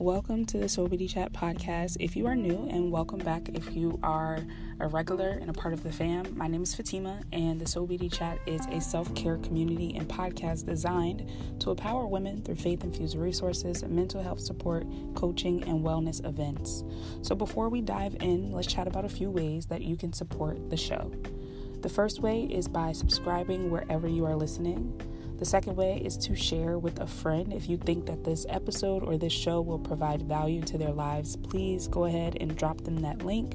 Welcome to the Soul Beauty Chat podcast. If you are new, and welcome back if you are a regular and a part of the fam, my name is Fatima, and the Soul Beauty Chat is a self care community and podcast designed to empower women through faith infused resources, mental health support, coaching, and wellness events. So, before we dive in, let's chat about a few ways that you can support the show. The first way is by subscribing wherever you are listening. The second way is to share with a friend. If you think that this episode or this show will provide value to their lives, please go ahead and drop them that link.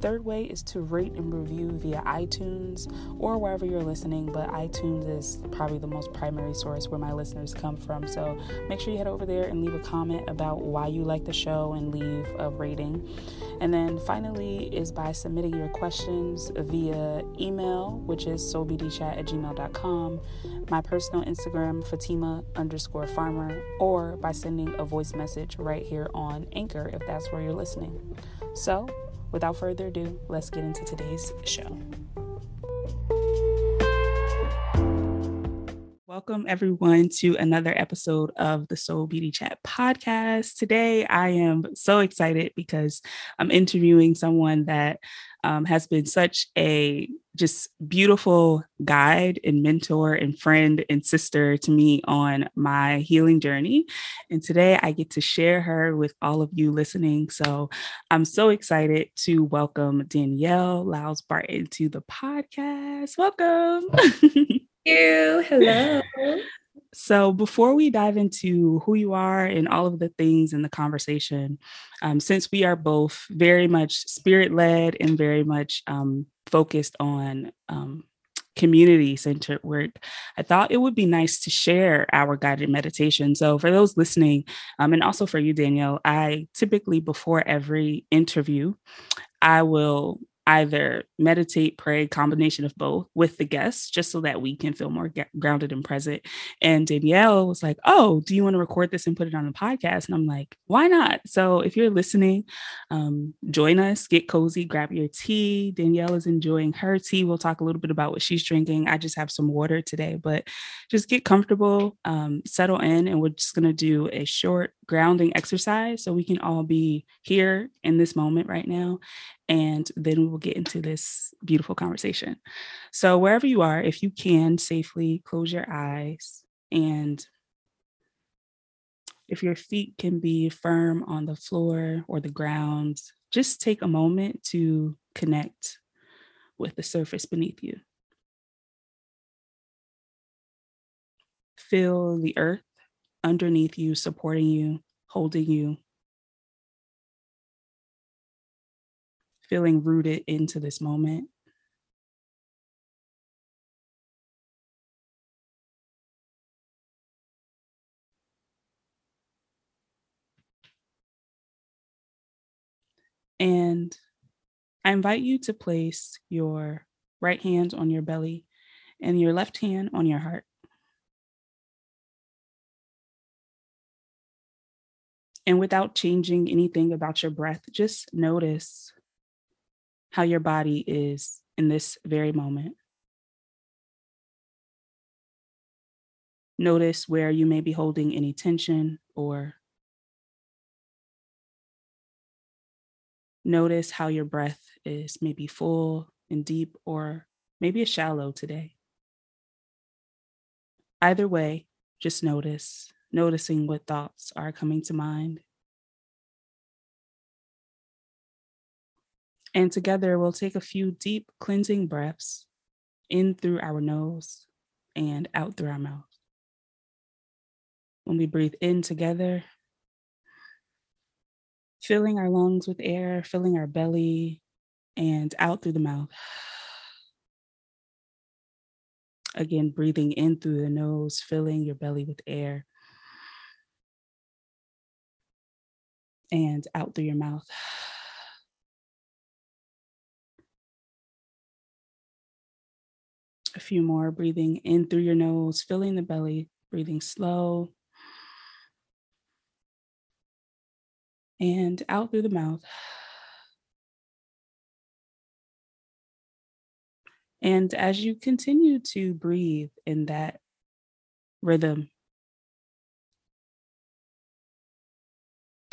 Third way is to rate and review via iTunes or wherever you're listening, but iTunes is probably the most primary source where my listeners come from. So make sure you head over there and leave a comment about why you like the show and leave a rating. And then finally is by submitting your questions via email, which is soulbeautychat at gmail.com, my personal Instagram, Fatima underscore farmer, or by sending a voice message right here on Anchor if that's where you're listening. So, without further ado, let's get into today's show. Welcome, everyone, to another episode of the Soul Beauty Chat podcast. Today, I am so excited because I'm interviewing someone that um, has been such a just beautiful guide and mentor and friend and sister to me on my healing journey. And today I get to share her with all of you listening. So I'm so excited to welcome Danielle Lyles Barton to the podcast. Welcome. you. Hello. So, before we dive into who you are and all of the things in the conversation, um, since we are both very much spirit led and very much um, focused on um, community centered work, I thought it would be nice to share our guided meditation. So, for those listening, um, and also for you, Danielle, I typically, before every interview, I will either meditate, pray, combination of both with the guests, just so that we can feel more grounded and present. And Danielle was like, Oh, do you want to record this and put it on the podcast? And I'm like, Why not? So if you're listening, um, join us, get cozy, grab your tea. Danielle is enjoying her tea. We'll talk a little bit about what she's drinking. I just have some water today, but just get comfortable, um, settle in, and we're just going to do a short grounding exercise so we can all be here in this moment right now and then we will get into this beautiful conversation. So, wherever you are, if you can safely close your eyes, and if your feet can be firm on the floor or the ground, just take a moment to connect with the surface beneath you. Feel the earth underneath you, supporting you, holding you, feeling rooted into this moment. And I invite you to place your right hand on your belly and your left hand on your heart. And without changing anything about your breath, just notice how your body is in this very moment. Notice where you may be holding any tension or notice how your breath is maybe full and deep or maybe it's shallow today. Either way, just notice, noticing what thoughts are coming to mind And together, we'll take a few deep cleansing breaths in through our nose and out through our mouth. When we breathe in together, filling our lungs with air, filling our belly, and out through the mouth. Again, breathing in through the nose, filling your belly with air, and out through your mouth. A few more breathing in through your nose, filling the belly, breathing slow. And out through the mouth. And as you continue to breathe in that rhythm,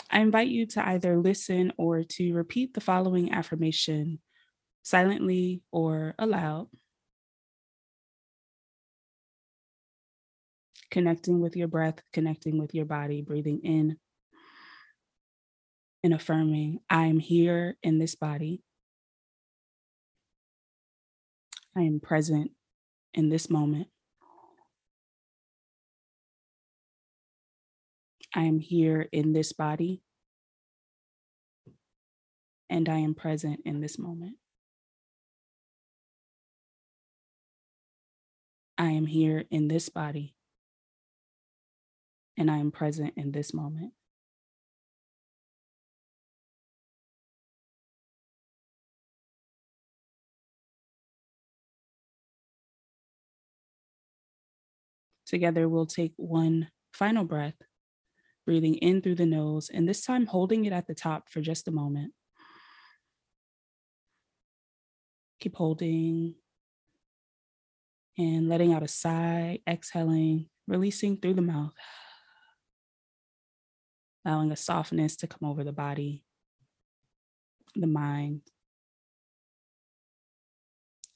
I invite you to either listen or to repeat the following affirmation silently or aloud. Connecting with your breath, connecting with your body, breathing in and affirming, I am here in this body. I am present in this moment. I am here in this body and I am present in this moment. I am here in this body and I am present in this moment. Together, we'll take one final breath breathing in through the nose, and this time holding it at the top for just a moment. Keep holding and letting out a sigh, exhaling, releasing through the mouth, allowing a softness to come over the body, the mind.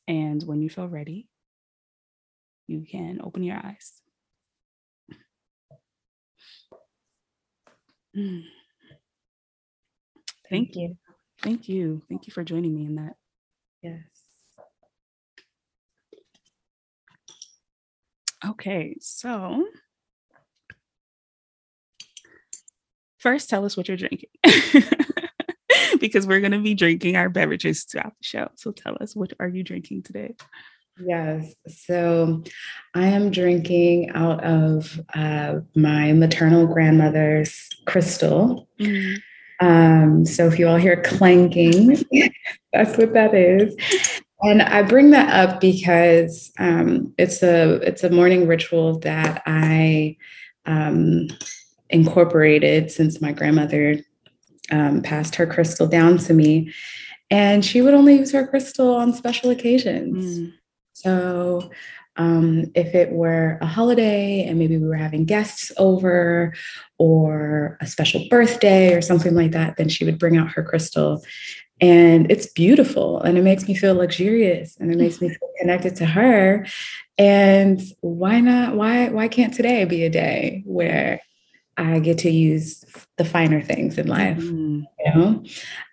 And when you feel ready, you can open your eyes. Thank, Thank you. Thank you. Thank you for joining me in that. Yes. Okay, so first tell us what you're drinking. because we're going to be drinking our beverages throughout the show. So tell us what are you drinking today? Yes. So I am drinking out of uh, my maternal grandmother's crystal. Mm. Um, so if you all hear clanking, that's what that is. And I bring that up because um, it's a it's a morning ritual that I um, incorporated since my grandmother um, passed her crystal down to me, and she would only use her crystal on special occasions. Mm. So um, if it were a holiday and maybe we were having guests over or a special birthday or something like that, then she would bring out her crystal. And it's beautiful and it makes me feel luxurious and it makes me feel connected to her. And why not? Why why can't today be a day where I get to use the finer things in life. Mm-hmm. You know?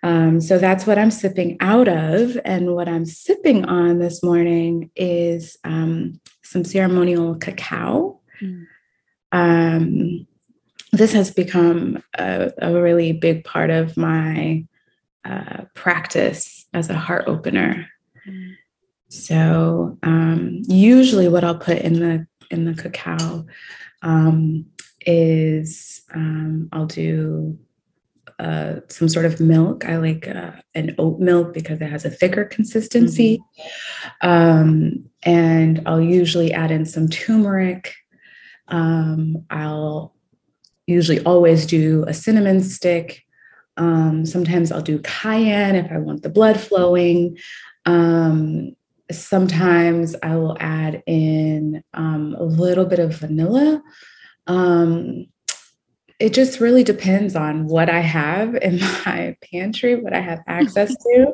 Um, so that's what I'm sipping out of. And what I'm sipping on this morning is um, some ceremonial cacao. Mm. Um, this has become a, a, really big part of my uh, practice as a heart opener. Mm. So um, usually, what I'll put in the in the cacao um, is um, I'll do uh, some sort of milk. I like uh, an oat milk because it has a thicker consistency. Mm-hmm. Um, and I'll usually add in some turmeric. Um, I'll usually always do a cinnamon stick. Um, sometimes I'll do cayenne if I want the blood flowing. Um, sometimes I will add in um, a little bit of vanilla um, it just really depends on what I have in my pantry, what I have access to,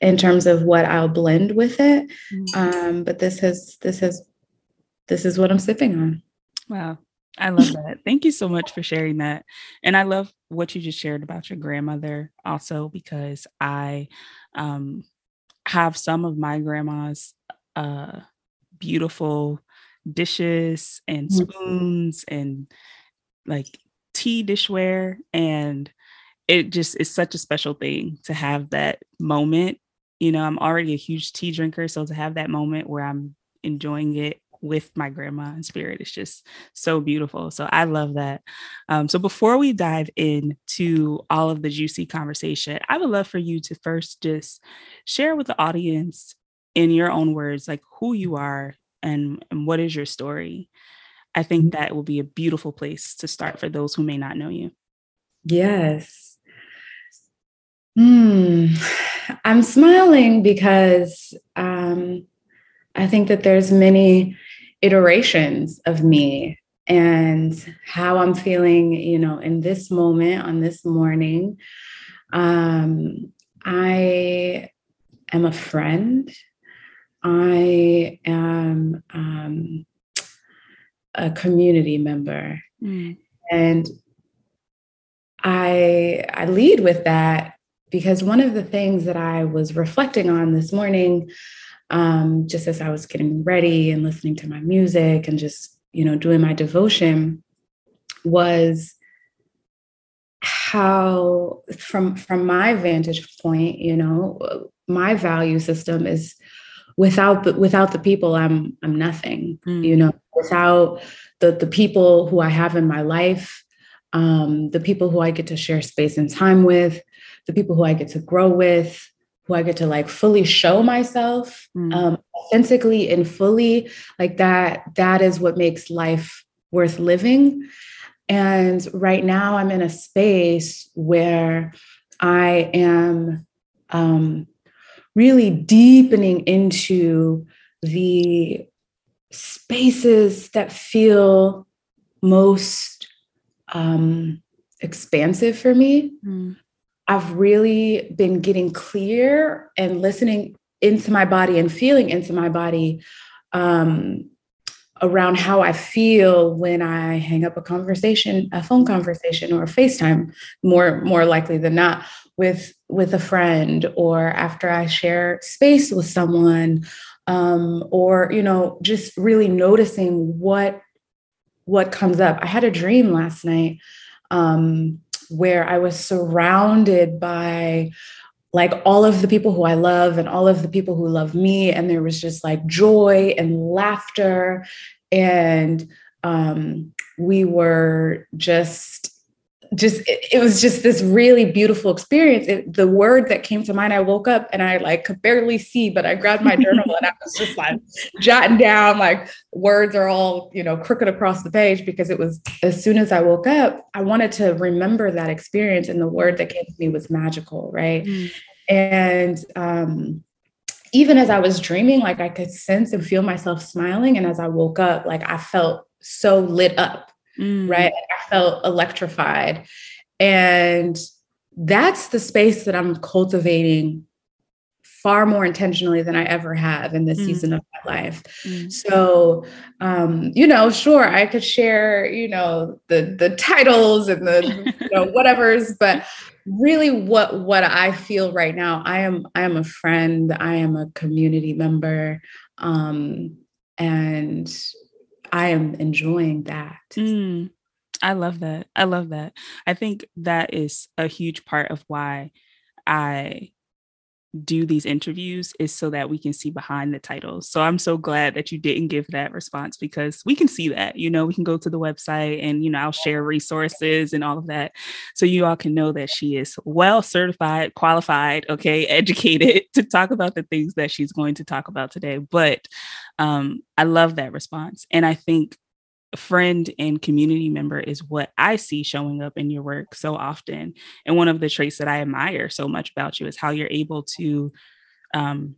in terms of what I'll blend with it. Mm. Um, but this has this has this is what I'm sipping on. Wow. I love that. Thank you so much for sharing that. And I love what you just shared about your grandmother also because I um, have some of my grandma's uh, beautiful dishes and mm-hmm. spoons mm-hmm. and like tea dishware and it just is such a special thing to have that moment you know i'm already a huge tea drinker so to have that moment where i'm enjoying it with my grandma in spirit is just so beautiful so i love that um, so before we dive into all of the juicy conversation i would love for you to first just share with the audience in your own words like who you are and, and what is your story i think mm-hmm. that will be a beautiful place to start for those who may not know you yes hmm i'm smiling because um, i think that there's many iterations of me and how I'm feeling, you know, in this moment on this morning. Um, I am a friend. I am um, a community member. Mm. And I I lead with that because one of the things that I was reflecting on this morning, um, just as I was getting ready and listening to my music and just you know doing my devotion, was how from from my vantage point, you know, my value system is without the without the people i'm i'm nothing mm. you know without the the people who i have in my life um, the people who i get to share space and time with the people who i get to grow with who i get to like fully show myself mm. um, authentically and fully like that that is what makes life worth living and right now i'm in a space where i am um, really deepening into the spaces that feel most um, expansive for me. Mm. I've really been getting clear and listening into my body and feeling into my body um, around how I feel when I hang up a conversation, a phone conversation, or a FaceTime, more more likely than not, with with a friend, or after I share space with someone, um, or you know, just really noticing what what comes up. I had a dream last night um, where I was surrounded by like all of the people who I love and all of the people who love me. And there was just like joy and laughter. And um, we were just just it, it, was just this really beautiful experience. It, the word that came to mind i woke up and i like could barely see but i grabbed my journal and i was just like jotting down like words are all you know crooked across the page because it was as soon as i woke up i wanted to remember that experience and the word that came to me was magical right? Mm. and um even as i was dreaming like i could sense and feel myself smiling and as i woke up like i felt so lit up mm. right? I felt electrified. And that's the space that I'm cultivating far more intentionally than I ever have in this mm. season of my life. Mm. So, um, you know, sure, I could share, you know, the the titles and the you know whatever's, but really, what what I feel right now, I am I am a friend, I am a community member, um, and I am enjoying that. Mm, I love that. I love that. I think that is a huge part of why I do these interviews is so that we can see behind the titles. So I'm so glad that you didn't give that response because we can see that. You know, we can go to the website and, you know, I'll share resources and all of that. So you all can know that she is well certified, qualified, okay, educated to talk about the things that she's going to talk about today. But um, I love that response. And I think friend and community member is what I see showing up in your work so often. And one of the traits that I admire so much about you is how you're able to um,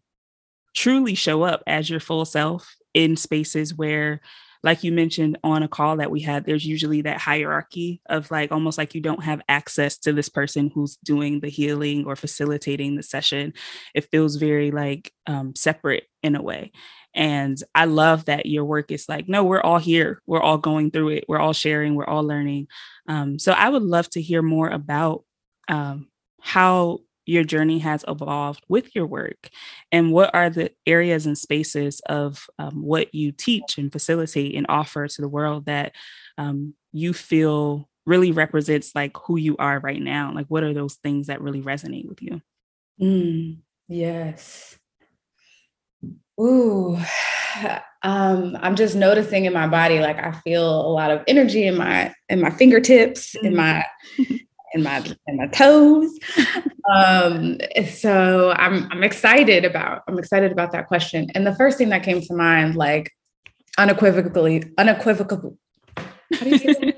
truly show up as your full self in spaces where like you mentioned on a call that we had, there's usually that hierarchy of like almost like you don't have access to this person who's doing the healing or facilitating the session. It feels very like um, separate in a way. And I love that your work is like, no, we're all here. We're all going through it. We're all sharing. We're all learning. Um, so I would love to hear more about um, how your journey has evolved with your work and what are the areas and spaces of um, what you teach and facilitate and offer to the world that um, you feel really represents like who you are right now like what are those things that really resonate with you mm, yes Ooh, um, I'm just noticing in my body, like I feel a lot of energy in my in my fingertips, mm. in my in my in my toes. Um, so I'm I'm excited about I'm excited about that question. And the first thing that came to mind, like unequivocally, unequivocal. How do you say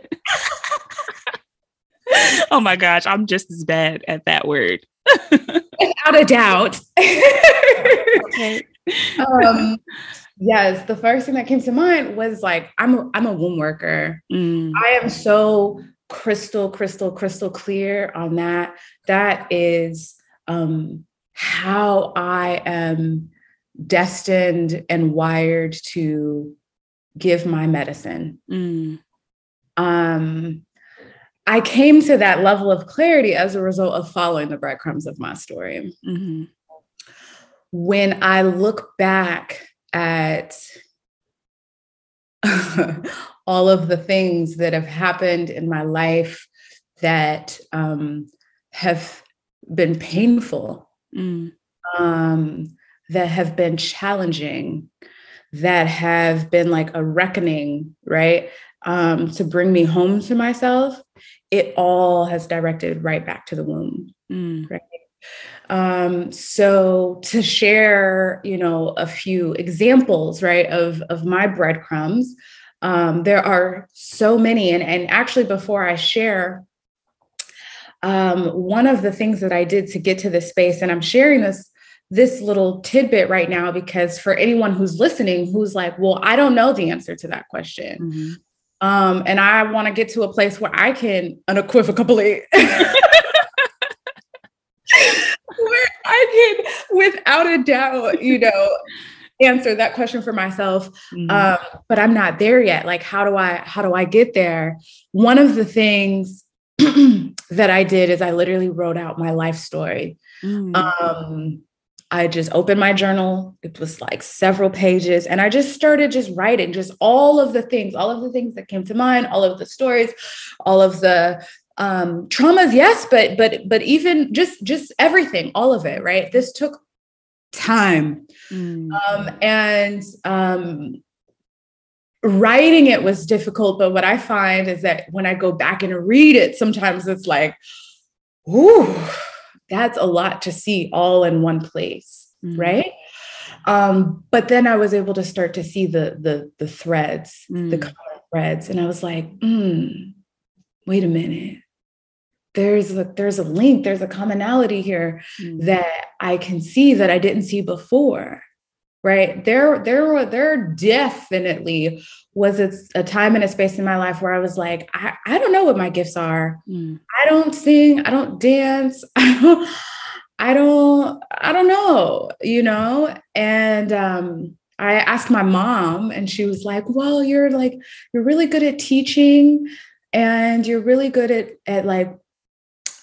oh my gosh, I'm just as bad at that word. Without a doubt. okay um, Yes, the first thing that came to mind was like I'm a, I'm a womb worker. Mm. I am so crystal, crystal, crystal clear on that. That is um, how I am destined and wired to give my medicine. Mm. Um, I came to that level of clarity as a result of following the breadcrumbs of my story. Mm-hmm. When I look back at all of the things that have happened in my life that um, have been painful, mm. um, that have been challenging, that have been like a reckoning, right? Um, to bring me home to myself, it all has directed right back to the womb, mm. right? Um, so to share, you know, a few examples, right, of of my breadcrumbs, um, there are so many, and and actually, before I share, um, one of the things that I did to get to this space, and I'm sharing this this little tidbit right now because for anyone who's listening who's like, well, I don't know the answer to that question. Mm-hmm. Um, and I want to get to a place where I can unequivocally where I can, without a doubt, you know, answer that question for myself. Mm-hmm. Um, but I'm not there yet. Like, how do I, how do I get there? One of the things that I did is I literally wrote out my life story. Mm-hmm. Um, I just opened my journal. It was like several pages. And I just started just writing just all of the things, all of the things that came to mind, all of the stories, all of the um traumas yes but but but even just just everything all of it right this took time mm. um and um writing it was difficult but what i find is that when i go back and read it sometimes it's like ooh that's a lot to see all in one place mm. right um but then i was able to start to see the the the threads mm. the common threads and i was like mm, wait a minute there's a there's a link there's a commonality here mm-hmm. that i can see that i didn't see before right there there were there definitely was a, a time and a space in my life where i was like i, I don't know what my gifts are mm. i don't sing i don't dance i don't i don't i don't know you know and um i asked my mom and she was like well you're like you're really good at teaching and you're really good at at like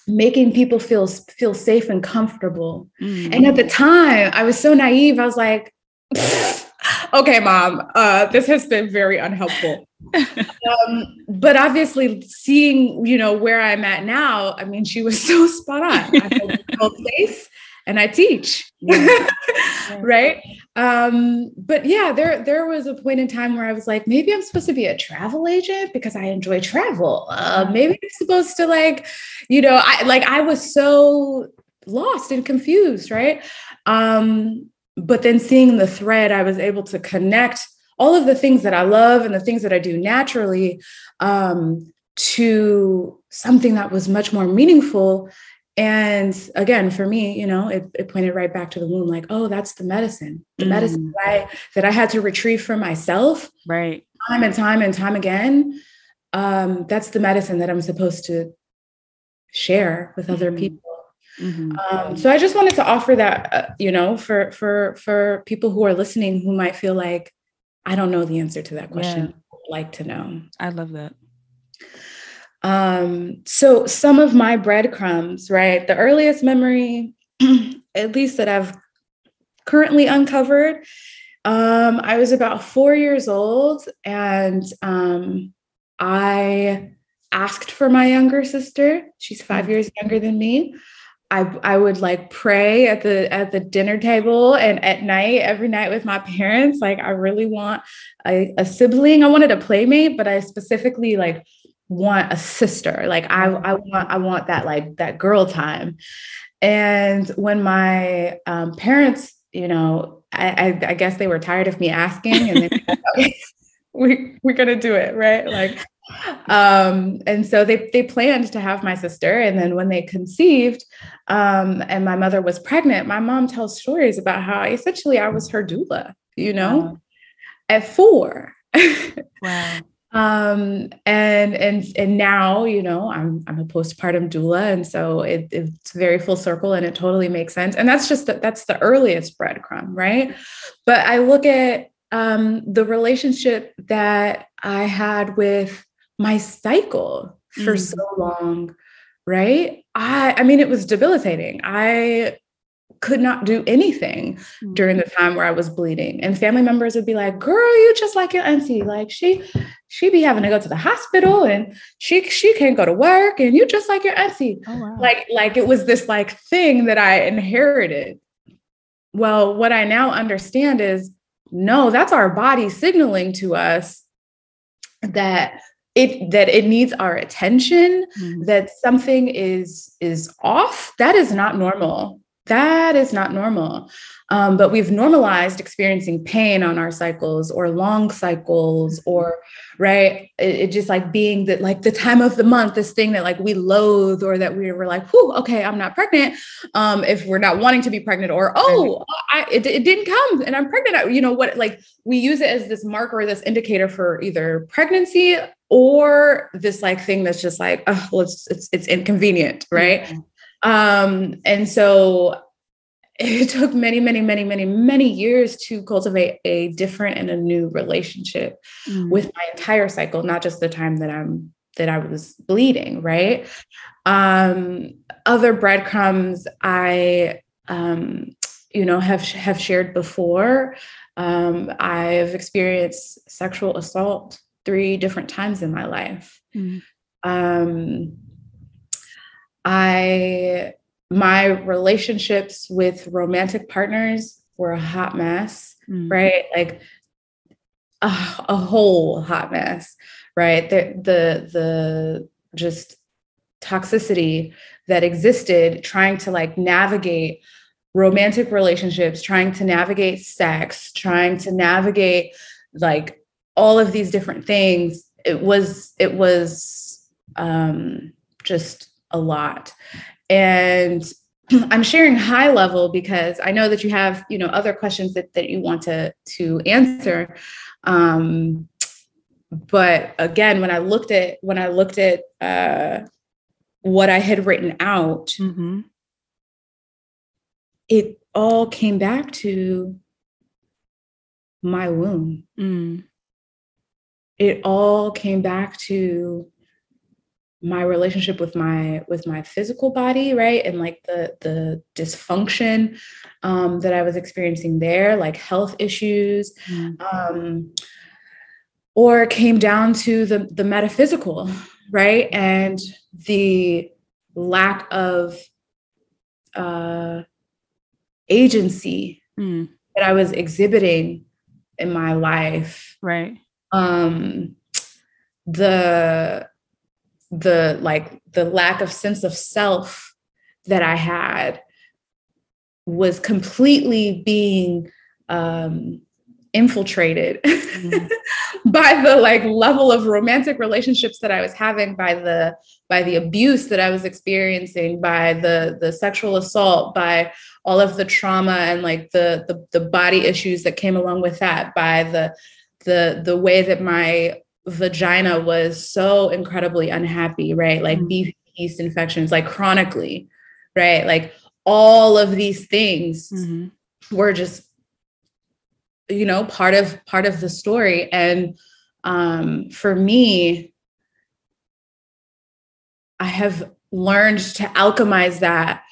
making people feel feel safe and comfortable. Mm. And at the time, I was so naive. I was like, okay, mom, uh, this has been very unhelpful. um, but obviously, seeing you know where I'm at now, I mean, she was so spot on. I feel safe and I teach. Yeah. right. Um, but yeah, there there was a point in time where I was like, maybe I'm supposed to be a travel agent because I enjoy travel. Uh, maybe I'm supposed to like, you know, I like I was so lost and confused, right? Um, but then seeing the thread, I was able to connect all of the things that I love and the things that I do naturally um, to something that was much more meaningful and again for me you know it, it, pointed right back to the womb like oh that's the medicine the mm. medicine that I, that I had to retrieve for myself right time and time and time again um, that's the medicine that i'm supposed to share with other mm-hmm. people mm-hmm. um, so i just wanted to offer that uh, you know for for for people who are listening who might feel like i don't know the answer to that question yeah. like to know i love that um, so some of my breadcrumbs, right? The earliest memory, at least that I've currently uncovered, um, I was about four years old and um, I asked for my younger sister. She's five years younger than me. I, I would like pray at the at the dinner table and at night every night with my parents like i really want a, a sibling i wanted a playmate but i specifically like want a sister. Like I, I want, I want that like that girl time. And when my um, parents, you know, I, I, I, guess they were tired of me asking, and then okay, we we're gonna do it, right? Like, um, and so they they planned to have my sister, and then when they conceived, um, and my mother was pregnant, my mom tells stories about how essentially I was her doula, you know. at four. wow. Um, and and and now, you know, I'm I'm a postpartum doula, and so it, it's very full circle, and it totally makes sense. And that's just the, that's the earliest breadcrumb, right? But I look at um, the relationship that I had with my cycle for mm. so long, right? I I mean, it was debilitating. I could not do anything mm-hmm. during the time where I was bleeding. And family members would be like, girl, you just like your auntie. Like she, she be having to go to the hospital and she she can't go to work and you just like your auntie. Oh, wow. Like, like it was this like thing that I inherited. Well, what I now understand is no, that's our body signaling to us that it that it needs our attention, mm-hmm. that something is is off. That is not normal that is not normal. Um, but we've normalized experiencing pain on our cycles or long cycles or right? It, it, just like being that like the time of the month this thing that like we loathe or that we were like whew okay i'm not pregnant. Um if we're not wanting to be pregnant or oh I, it, it didn't come and i'm pregnant. You know what like we use it as this marker this indicator for either pregnancy or this like thing that's just like oh well it's it's, it's inconvenient right? Mm-hmm um, and so it took many, many, many, many, many years to cultivate a different and a new relationship mm. with my entire cycle, not just the time that I'm that I was bleeding, right? Um, other breadcrumbs I um, you know have have shared before. Um, I've experienced sexual assault three different times in my life. Mm. Um, I my relationships with romantic partners were a hot mess, mm. right? Like a, a, whole hot mess, right? The the the just toxicity that existed trying to like navigate romantic relationships, trying to navigate sex, trying to navigate like all of these different things. It was it was um just a lot. And I'm sharing high level because I know that you have, you know, other questions that, that you want to to answer. Um, but again, when I looked at when I looked at uh, what I had written out, mm-hmm. it all came back to my womb. Mm. It all came back to my relationship with my with my physical body right and like the the dysfunction um, that i was experiencing there like health issues mm. um, or came down to the the metaphysical right and the lack of uh, agency mm. that i was exhibiting in my life right um the the like the lack of sense of self that I had was completely being um, infiltrated mm-hmm. by the like level of romantic relationships that I was having, by the by the abuse that I was experiencing, by the the sexual assault, by all of the trauma and like the the, the body issues that came along with that, by the the the way that my vagina was so incredibly unhappy, right? Like BV yeast infections, like chronically, right? Like all of these things mm-hmm. were just you know part of part of the story and um for me i have learned to alchemize that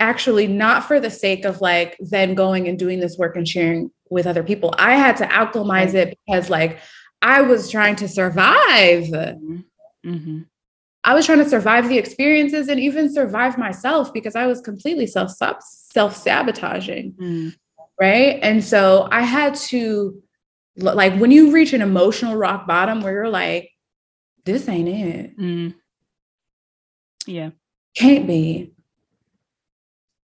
actually not for the sake of like then going and doing this work and sharing with other people i had to alchemize it because like I was trying to survive. Mm-hmm. I was trying to survive the experiences and even survive myself because I was completely self self sabotaging. Mm. Right. And so I had to, like, when you reach an emotional rock bottom where you're like, this ain't it. Mm. Yeah. Can't be.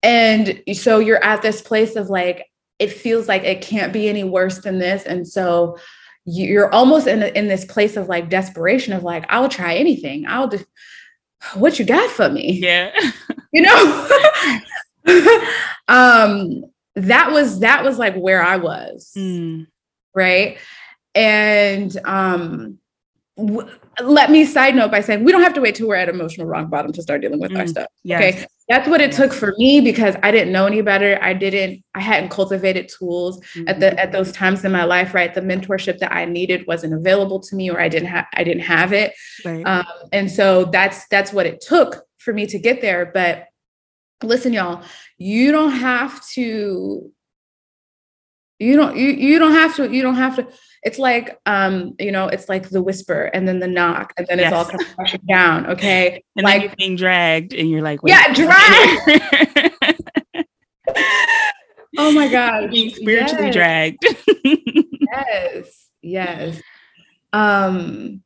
And so you're at this place of like, it feels like it can't be any worse than this. And so you're almost in, in this place of like desperation of like i'll try anything i'll do what you got for me yeah you know um that was that was like where i was mm. right? And um, w- let me side note by saying we don't have to wait till we're at emotional rock bottom to start dealing with mm, our stuff. Yes. Okay. That's what it took for me because I didn't know any better. I didn't, I hadn't cultivated tools mm-hmm. at the at those times in my life, right? The mentorship that I needed wasn't available to me or I didn't have I didn't have it. Right. Um, and so that's that's what it took for me to get there. But listen, y'all, you don't have to, you don't, you, you don't have to, you don't have to it's like um you know it's like the whisper and then the knock and then yes. it's all kind of crashing down okay and like, then you're being dragged and you're like yeah drag oh my god being spiritually yes. dragged yes yes um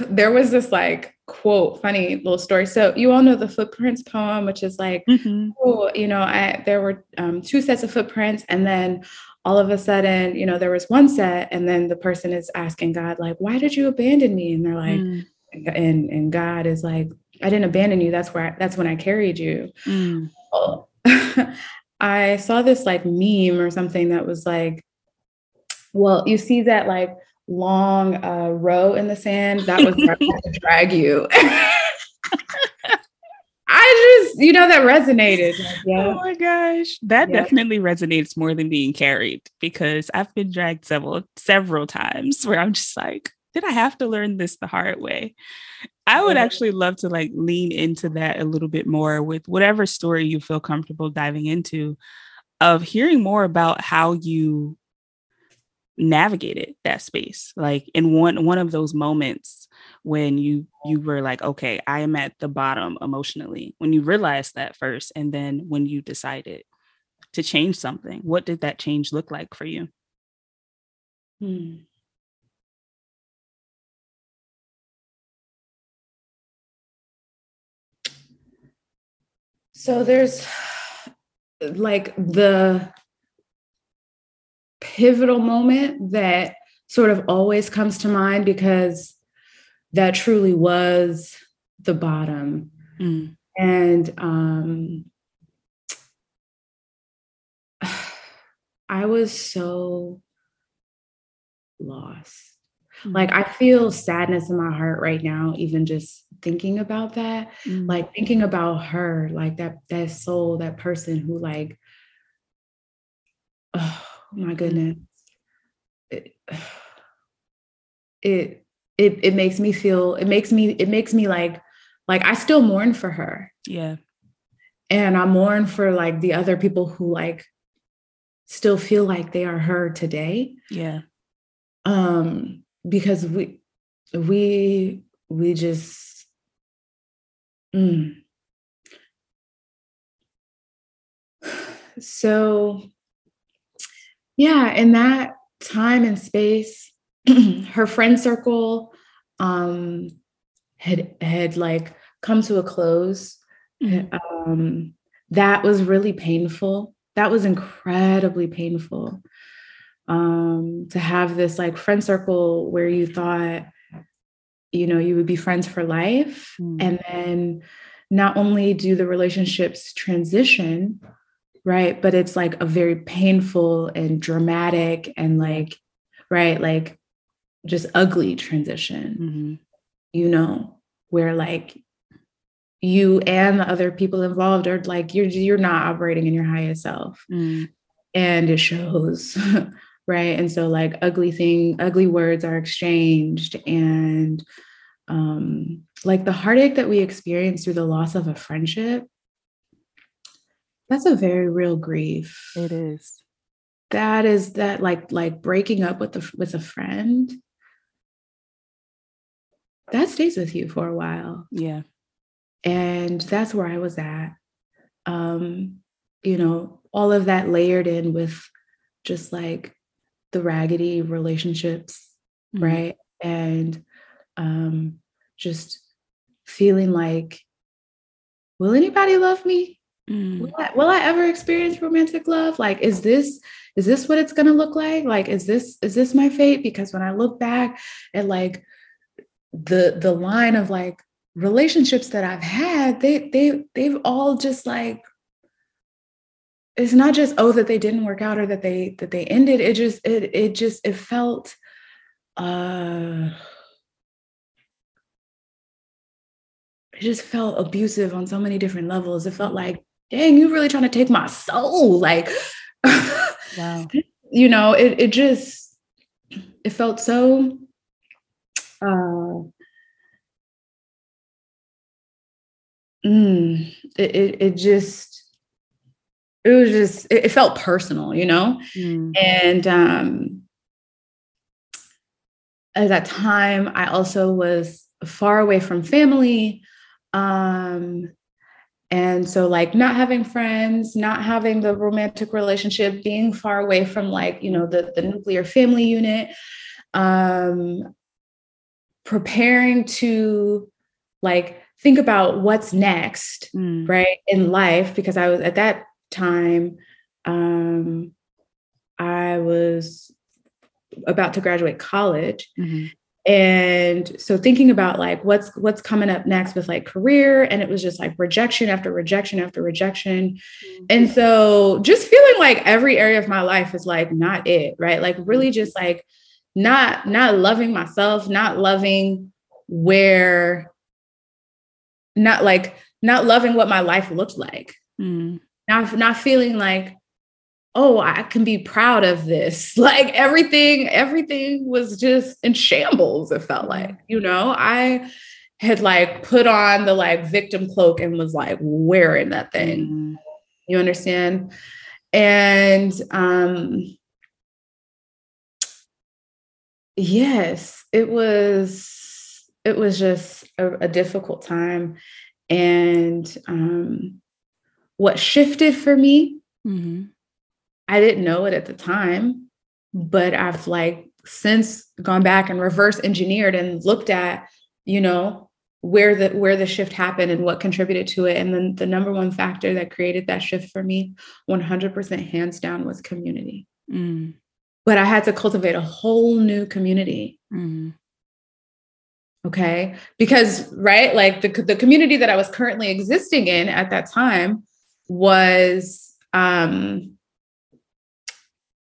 there was this like quote funny little story so you all know the footprints poem which is like mm-hmm. oh you know i there were um, two sets of footprints and then all of a sudden, you know, there was one set, and then the person is asking God, like, why did you abandon me? And they're like, mm. and and God is like, I didn't abandon you. That's where I, that's when I carried you. Mm. Well, I saw this like meme or something that was like, well, you see that like long uh, row in the sand that was to drag you. I just, you know, that resonated. yeah. Oh my gosh. That yeah. definitely resonates more than being carried because I've been dragged several, several times where I'm just like, did I have to learn this the hard way? I would actually love to like lean into that a little bit more with whatever story you feel comfortable diving into of hearing more about how you navigated that space like in one one of those moments when you you were like okay i am at the bottom emotionally when you realized that first and then when you decided to change something what did that change look like for you hmm. so there's like the pivotal moment that sort of always comes to mind because that truly was the bottom. Mm. And um, I was so lost. Mm. Like, I feel sadness in my heart right now, even just thinking about that. Mm. Like, thinking about her, like that, that soul, that person who, like, oh, my goodness. It, it it it makes me feel it makes me it makes me like like I still mourn for her. Yeah. And I mourn for like the other people who like still feel like they are her today. Yeah. Um because we we we just mm. so yeah in that time and space her friend circle um had had like come to a close mm-hmm. um that was really painful that was incredibly painful um to have this like friend circle where you thought you know you would be friends for life mm-hmm. and then not only do the relationships transition right but it's like a very painful and dramatic and like right like just ugly transition mm-hmm. you know where like you and the other people involved are like you're you're not operating in your highest self mm. and it shows right and so like ugly thing ugly words are exchanged and um like the heartache that we experience through the loss of a friendship that's a very real grief. It is. That is that like like breaking up with the with a friend. That stays with you for a while. Yeah. And that's where I was at. Um, you know, all of that layered in with just like the raggedy relationships, mm-hmm. right? And um just feeling like will anybody love me? Mm. Will, I, will I ever experience romantic love? Like, is this is this what it's gonna look like? Like, is this is this my fate? Because when I look back at like the the line of like relationships that I've had, they they they've all just like it's not just oh that they didn't work out or that they that they ended. It just it it just it felt uh it just felt abusive on so many different levels. It felt like dang you really trying to take my soul like wow. you know it it just it felt so uh mm, it, it, it just it was just it, felt personal you know mm. and um at that time i also was far away from family um and so like not having friends not having the romantic relationship being far away from like you know the the nuclear family unit um preparing to like think about what's next mm. right in life because i was at that time um, I was about to graduate college. Mm-hmm. And so thinking about like what's what's coming up next with like career and it was just like rejection after rejection after rejection. Mm-hmm. And so just feeling like every area of my life is like not it, right? Like really just like not not loving myself, not loving where not like not loving what my life looked like. Mm not not feeling like oh i can be proud of this. Like everything everything was just in shambles it felt like you know? I had like put on the like victim cloak and was like wearing that thing. Mm. you understand? And um yes it was it was just a, a difficult time and um what shifted for me, mm-hmm. I didn't know it at the time, but I've like since gone back and reverse engineered and looked at, you know, where the where the shift happened and what contributed to it. And then the number one factor that created that shift for me, 100% hands down, was community. Mm. But I had to cultivate a whole new community. Mm okay because right like the, the community that i was currently existing in at that time was um,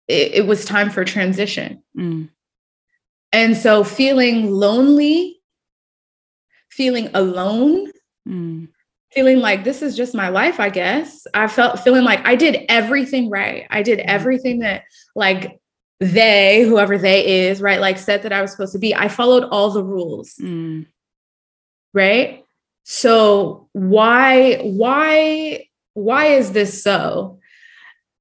it, it, was time for transition. Mm. And so feeling lonely, feeling alone, mm. feeling like this is just my life, I guess. I felt feeling like I did everything right. I did mm. everything that like they, whoever they is, right, like said that I was supposed to be. I followed all the rules. Mm. Right? So why why why is this so?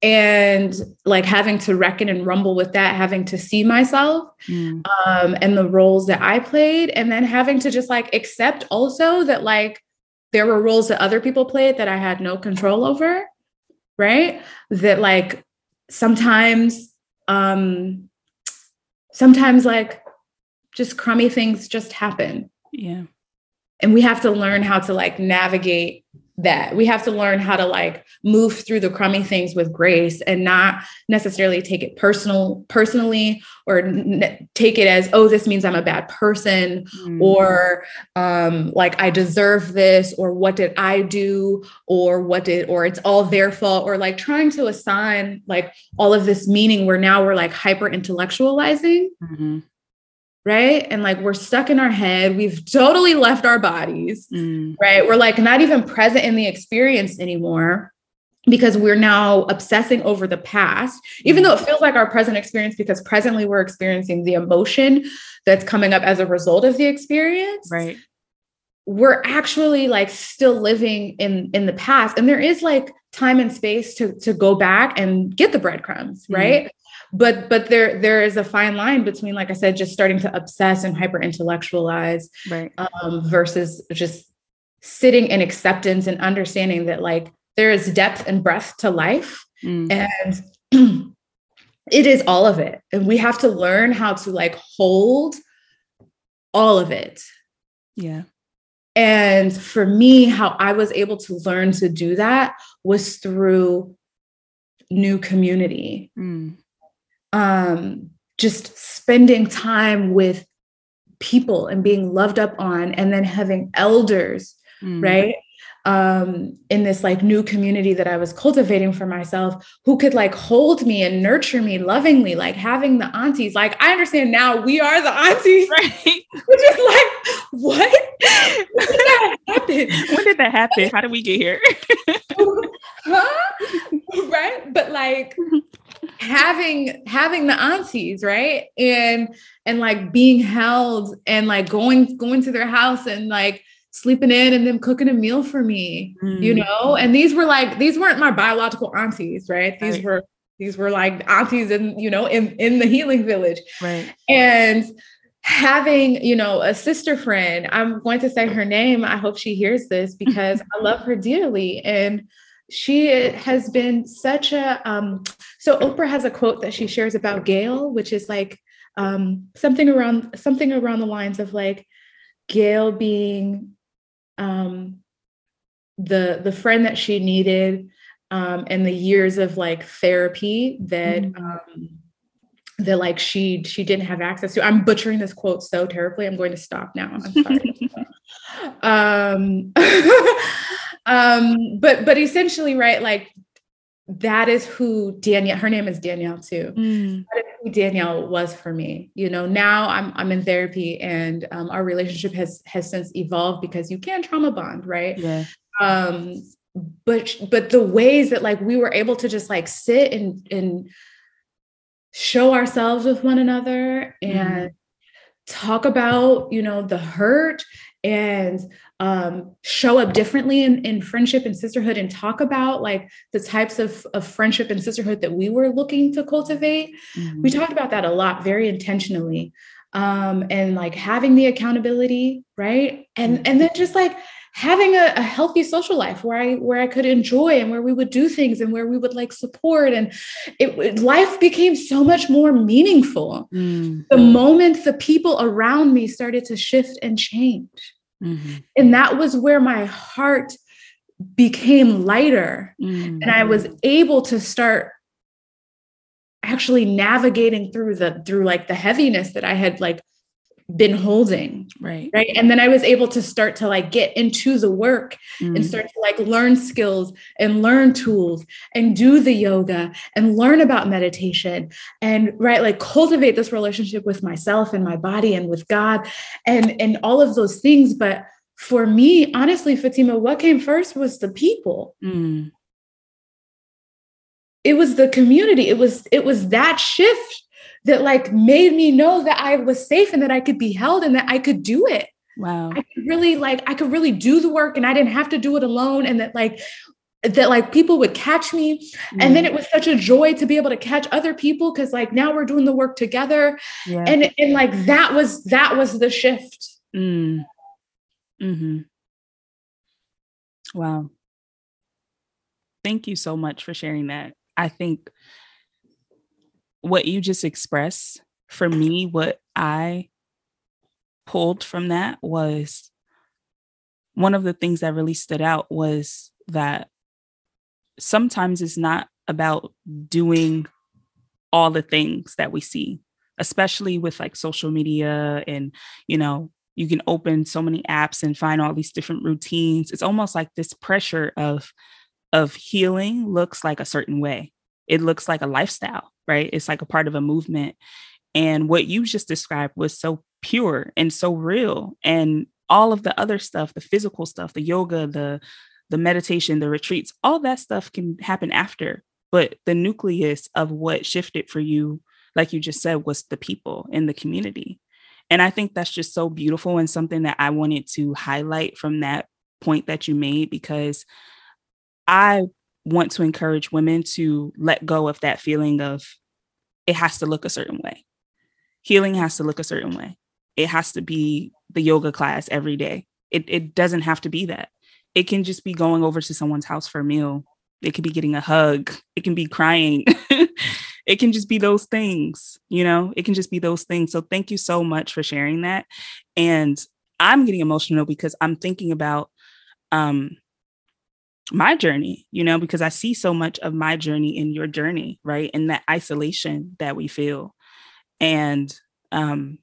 And like having to reckon and rumble with that, having to see myself mm. um, and the roles that I played, and then having to just like accept also that like there were roles that other people played that I had no control over, right? That like sometimes, um, sometimes like just crummy things just happen. Yeah. And we have to learn how to like navigate that. We have to learn how to like move through the crummy things with grace and not necessarily take it personal personally or n- take it as oh this means i'm a bad person mm. or um like i deserve this or what did i do? or what did or it's all their fault or like trying to assign like all of this meaning where now we're like hyper intellectualizing mm-hmm right? And like we're stuck in our head. We've totally left our bodies, mm. right? We're like not even present in the experience anymore because we're now obsessing over the past, even though it feels like our present experience, because presently we're experiencing the emotion that's coming up as a result of the experience. Right. We're actually like still living in in the past. And there is like time and space to to go back and get the breadcrumbs, mm. But but there there is a fine line between like i said just starting to obsess and hyper intellectualize right. um, versus just sitting in acceptance and understanding that like there is depth and breadth to life. Mm. and it is all of it. And we have to learn how to like hold all of it. Yeah. And for me how i was able to learn to do that was through new community. Mm um, just spending time with people and being loved up on, and then having elders, mm. right? um, in this like new community that I was cultivating for myself who could like hold me and nurture me lovingly, like having the aunties. Like I understand now we are the aunties. Right. Which is like, what? when did that happen? When did that happen? How did we get here? huh? Right. But like having having the aunties, right? And and like being held and like going going to their house and like sleeping in and them cooking a meal for me, mm. you know? And these were like, these weren't my biological aunties, right? These right. were, these were like aunties in, you know, in, in the healing village. Right. And having, you know, a sister friend, I'm going to say her name. I hope she hears this because I love her dearly. And she has been such a, um, so Oprah has a quote that she shares about Gayle, which is like, um, something around something around the lines of like Gayle being um, the the friend that she needed um, and the years of like therapy that mm-hmm. um, that like she she didn't have access to. I'm butchering this quote so terribly. I'm going to stop now. I'm sorry. um, um, but but essentially, right? Like that is who Danielle. Her name is Danielle too. Mm. That is who Danielle was for me. You know, now I'm I'm in therapy, and um, our relationship has has since evolved because you can trauma bond, right? Yeah. Um, but but the ways that like we were able to just like sit and and show ourselves with one another and mm. talk about you know the hurt and um, show up differently in, in friendship and sisterhood and talk about like the types of, of friendship and sisterhood that we were looking to cultivate. Mm-hmm. We talked about that a lot very intentionally. Um, and like having the accountability, right? And mm-hmm. and then just like having a, a, healthy social life where I where I could enjoy and where we would do things and where we would like support and it life became so much more meaningful. Mm-hmm. The moment the people around me started to shift and change. Mm-hmm. And that was where my heart became lighter. Mm-hmm. And I was able to start actually navigating through the through like the heaviness that I had like been holding right. right? And then i was able to start to like get into the work mm. and start to like learn skills and learn tools and do the yoga and learn about meditation and right like cultivate this relationship with myself and my body and with god and and all of those things. But for me honestly fatima what came first was the people. Mm. it was the community. It was it was that shift that like made me know that I was safe and that I could be held and that I could do it. Wow. I could really like I could really do the work and I didn't have to do it alone and that like that like people would catch me mm. and then mm. it was such a joy to be able to catch other people cuz like now we're doing the work together yeah. and and like that was that was the shift. Mm. Mhm. Wow. Thank you so much for sharing that. I think what you just expressed for me, what I pulled from that was one of the things that really stood out was that sometimes it's not about doing all the things that we see especially with like social media and you know you can open so many apps and find all these different routines. It's almost like this pressure of of healing looks like a certain way it looks like a lifestyle right? It's like a part of a movement. And what you just described was so pure and so real. And all of the other stuff, the physical stuff, the yoga, the the meditation, the retreats, all that stuff can happen after. But the nucleus of what shifted for you, like you just said, was the people in the community. And I think that's just so beautiful and something that I wanted to highlight from that point that you made because I want to encourage women to let go of that feeling of it has to look a certain way. Healing has to look a certain way. It has to be the yoga class every day. It, it doesn't have to be that. It can just be going over to someone's house for a meal. It could be getting a hug. It can be crying. it can just be those things, you know, it can just be those things. So thank you so much for sharing that. And I'm getting emotional because I'm thinking about um my journey, you know, because I see so much of my journey in your journey, right? In that isolation that we feel. And um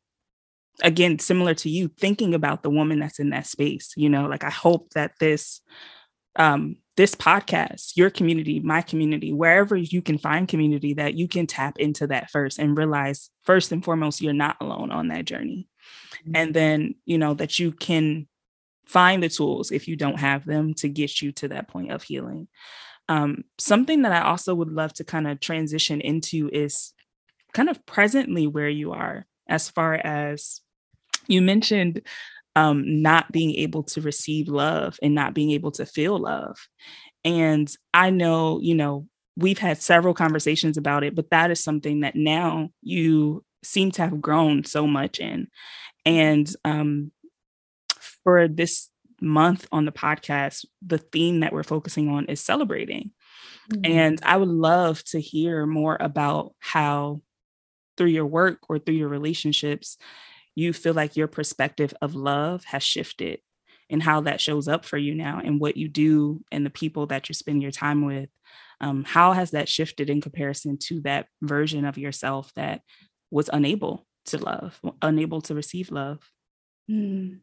again, similar to you, thinking about the woman that's in that space, you know, like I hope that this um, this podcast, your community, my community, wherever you can find community, that you can tap into that first and realize, first and foremost, you're not alone on that journey. Mm-hmm. And then, you know, that you can find the tools if you don't have them to get you to that point of healing. Um, something that I also would love to kind of transition into is kind of presently where you are, as far as you mentioned um, not being able to receive love and not being able to feel love. And I know, you know, we've had several conversations about it, but that is something that now you seem to have grown so much in. And um, for this month on the podcast, the theme that we're focusing on is celebrating. Mm-hmm. And I would love to hear more about how, through your work or through your relationships, you feel like your perspective of love has shifted and how that shows up for you now and what you do and the people that you spend your time with. Um, how has that shifted in comparison to that version of yourself that was unable to love, unable to receive love? Mm.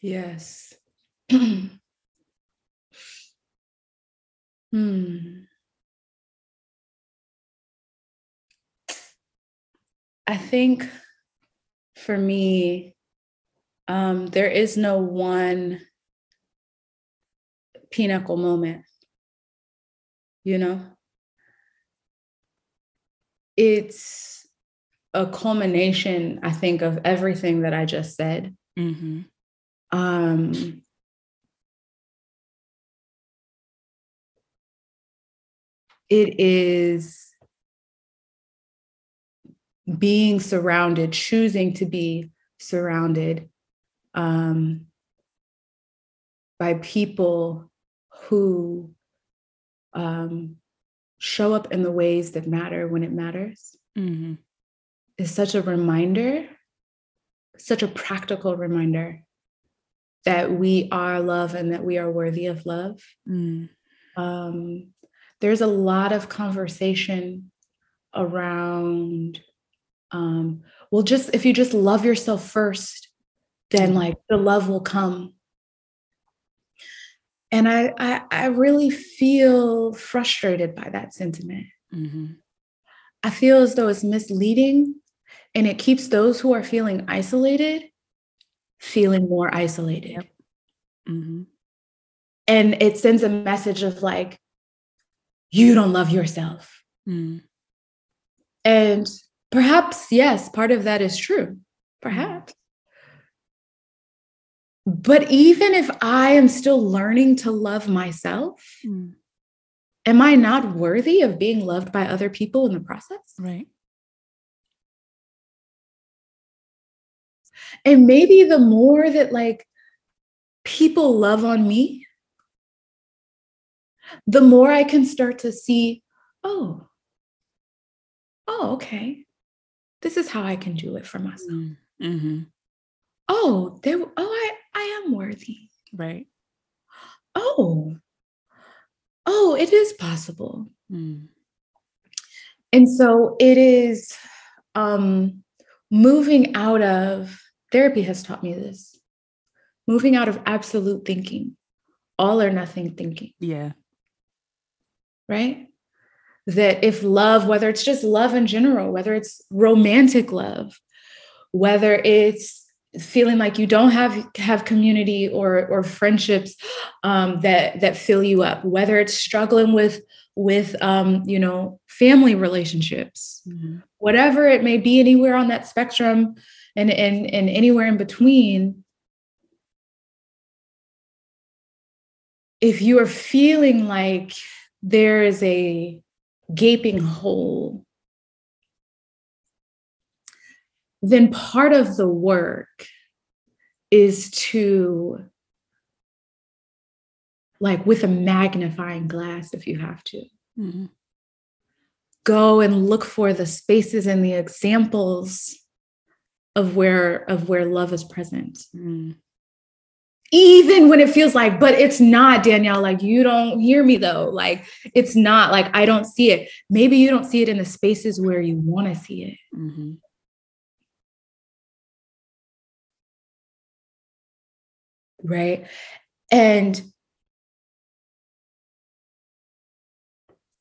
Yes. hmm. I think for me, um, there is no one pinnacle moment, you know? It's a culmination, I think, of everything that I just said. Mm-hmm. Um, it is being surrounded, choosing to be surrounded um, by people who um, show up in the ways that matter when it matters mm-hmm. is such a reminder, such a practical reminder that we are love and that we are worthy of love. Mm. Um, there's a lot of conversation around um, well just if you just love yourself first then mm-hmm. like the love will come and i i, I really feel frustrated by that sentiment mm-hmm. i feel as though it's misleading and it keeps those who are feeling isolated feeling more isolated yep. mm-hmm. and it sends a message of like you don't love yourself mm. and Perhaps, yes, part of that is true. Perhaps. But even if I am still learning to love myself, mm. am I not worthy of being loved by other people in the process? Right. And maybe the more that like people love on me, the more I can start to see, oh, oh, okay this is how I can do it for myself. Mm, mm-hmm. Oh, there. Oh, I I am worthy. Right. Oh. Oh, it is possible. Mm. And so it is um, moving out of therapy has taught me this. Moving out of absolute thinking, all or nothing thinking. Yeah. Right? that if love, whether it's just love in general, whether it's romantic love, whether it's feeling like you don't have have community or or friendships um, that that fill you up, whether it's struggling with with um, you know family relationships, mm-hmm. whatever it may be, anywhere on that spectrum, and and and anywhere in between. If you are feeling like there is a gaping hole, then part of the work is to, like, with a magnifying glass, if you have to, mm-hmm. go and look for the spaces and the examples of where of where love is present. Mm even when it feels like, but it's not, Danielle. Like, you don't hear me though. Like, it's not like I don't see it. Maybe you don't see it in the spaces where you want to see it. Mm-hmm. Right. And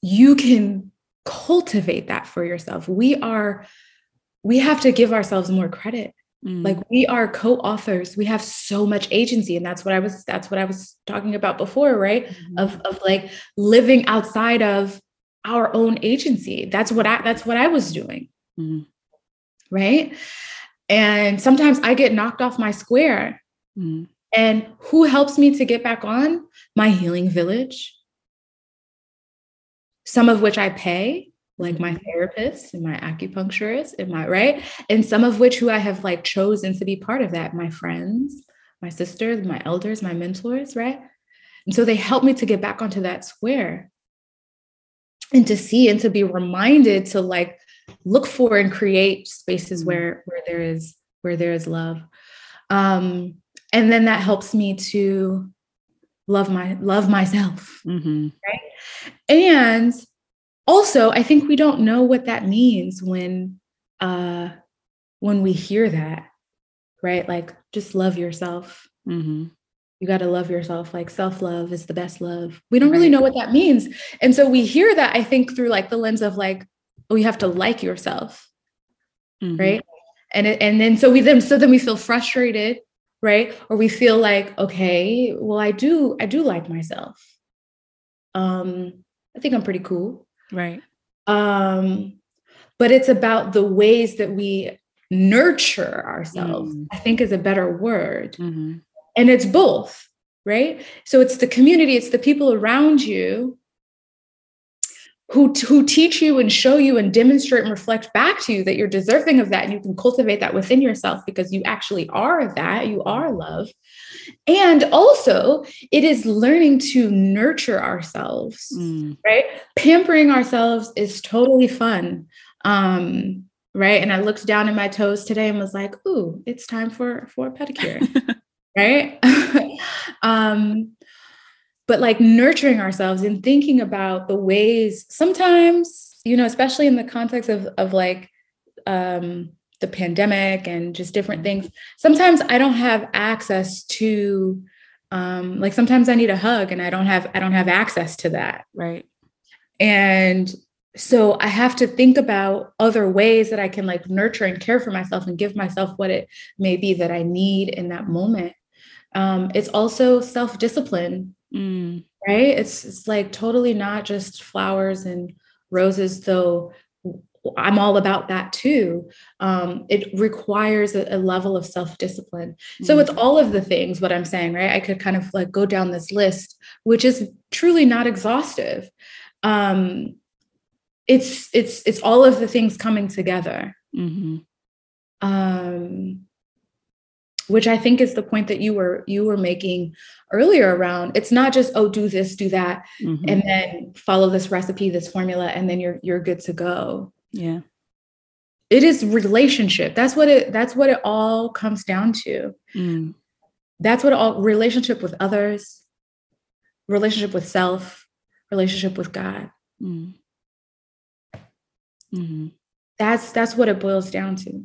you can cultivate that for yourself. We are, we have to give ourselves more credit. Mm. Like we are co-authors. We have so much agency. And that's what I was, that's what I was talking about before, right? Mm-hmm. Of, of like living outside of our own agency. That's what I, that's what I was doing. Mm. Right. And sometimes I get knocked off my square. Mm. And who helps me to get back on? My healing village, some of which I pay, like my mm-hmm. therapist and my acupuncturist and my right, and some of which who I have like chosen to be part of that, my friends, my sisters, my elders, my mentors, right? And so they help me to get back onto that square and to see and to be reminded to like look for and create spaces mm-hmm. where where there is where there is love um and then that helps me to love my love myself mm-hmm. right and also i think we don't know what that means when uh when we hear that right? Like just love yourself. Mm-hmm. you got to love yourself. Like self-love is the best love. We don't really know what that means. And so we hear that i think through like the lens of like oh you have to like yourself. Mm-hmm. right? And it, and then so we then so then we feel frustrated right? Or we feel like okay well i do i do like myself. Um i think i'm pretty cool right um but it's about the ways that we nurture ourselves mm. i think is a better word mm-hmm. and it's both right so it's the community it's the people around you who, who teach you and show you and demonstrate and reflect back to you that you're deserving of that and you can cultivate that within yourself because you actually are that you are love. And also it is learning to nurture ourselves mm. right? Pampering ourselves is totally fun um right? And i looked down at my toes today and was like ooh it's time for for a pedicure right? Um but like nurturing ourselves and thinking about the ways sometimes you know especially in the context of of like um the pandemic and just different things sometimes i don't have access to um like sometimes i need a hug and i don't have i don't have access to that. Right. And so i have to think about other ways that i can like nurture and care for myself and give myself what it may be that i need in that moment. Um, it's also self-discipline Mm. Right? It's it's like totally not just flowers and roses, though I'm all about that too. Um, it requires a, a level of self discipline. So it's mm. all of the things, what I'm saying, right? I could kind of like go down this list, which is truly not exhaustive. Um, it's it's it's all of the things coming together. Mm-hmm. Um, which I think is the point that you were you were making earlier around it's not just oh do this do that mm-hmm. and then follow this recipe this formula and then you're you're good to go. Yeah. It is relationship. That's what it that's what it all comes down to. Mm. That's what all relationship with others, relationship with self, relationship with God. Mm. Mm-hmm. That's that's what it boils down to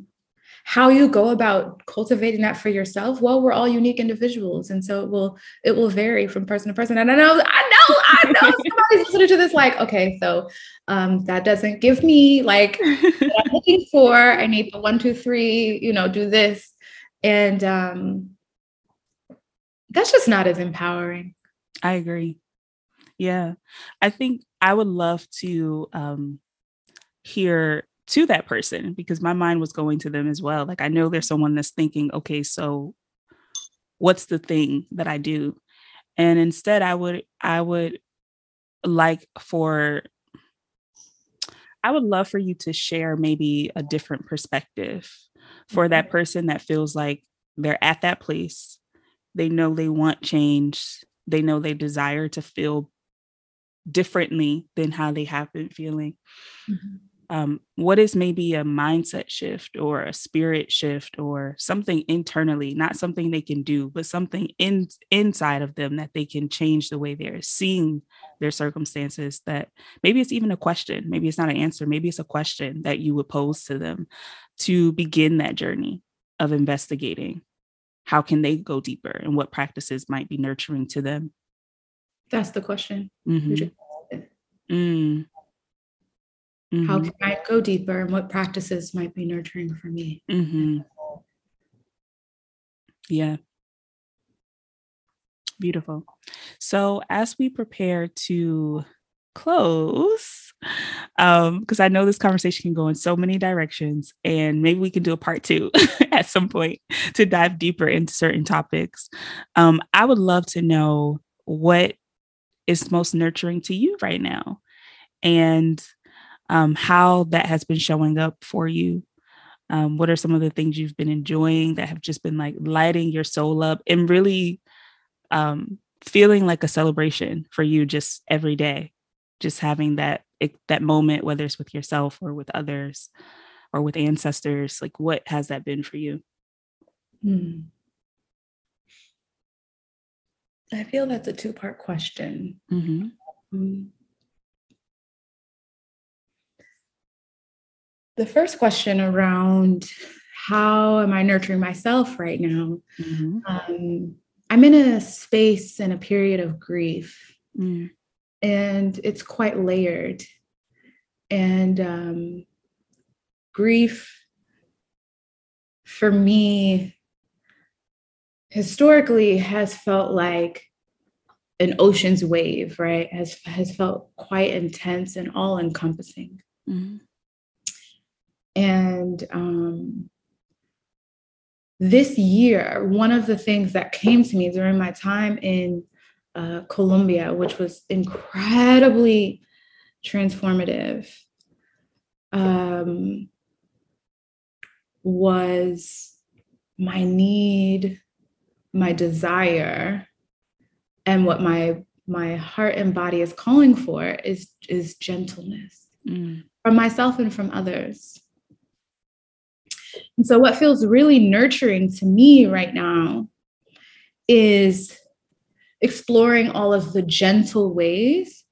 how you go about cultivating that for yourself well we're all unique individuals and so it will it will vary from person to person. And i know i know i know somebody's listening to this like okay so um that doesn't give me like what i'm looking for. I need the one two three you know do this. And um that's just not as empowering. I agree. Yeah. I think i would love to um hear to that person because my mind was going to them as well. Like I know there's someone that's thinking, okay, so what's the thing that I do? And instead I would I would like for I would love for you to share maybe a different perspective for that person that feels like they're at that place. They know they want change. They know they desire to feel differently than how they have been feeling. Mm-hmm um, what is maybe a mindset shift or a spirit shift or something internally not something they can do but something in inside of them that they can change the way they're seeing their circumstances that maybe it's even a question maybe it's not an answer maybe it's a question that you would pose to them to begin that journey of investigating how can they go deeper and what practices might be nurturing to them that's the question mm-hmm. mm. Mm-hmm. How can I go deeper and what practices might be nurturing for me? Mm-hmm. Yeah. Beautiful. So, as we prepare to close, um, because I know this conversation can go in so many directions, and maybe we can do a part two at some point to dive deeper into certain topics. Um, I would love to know what is most nurturing to you right now and um, how that has been showing up for you. Um, what are some of the things you've been enjoying that have just been like lighting your soul up and really um, feeling like a celebration for you just every day? Just having that that moment, whether it's with yourself or with others or with ancestors, like what has that been for you? Hmm. I feel that's a two part question. Mm-hmm. Um, the first question around how am I nurturing myself right now? Mm-hmm. Um, I'm in a space and a period of grief, mm. and it's quite layered. And um, grief for me historically has felt like an ocean's wave, right? Has has felt quite intense and all encompassing. Mm-hmm. And um, this year, one of the things that came to me during my time in uh, Colombia, which was incredibly transformative, um, was my need my desire and what my my heart and body is calling for is is gentleness mm. from myself and from others and so what feels really nurturing to me right now is exploring all of the gentle ways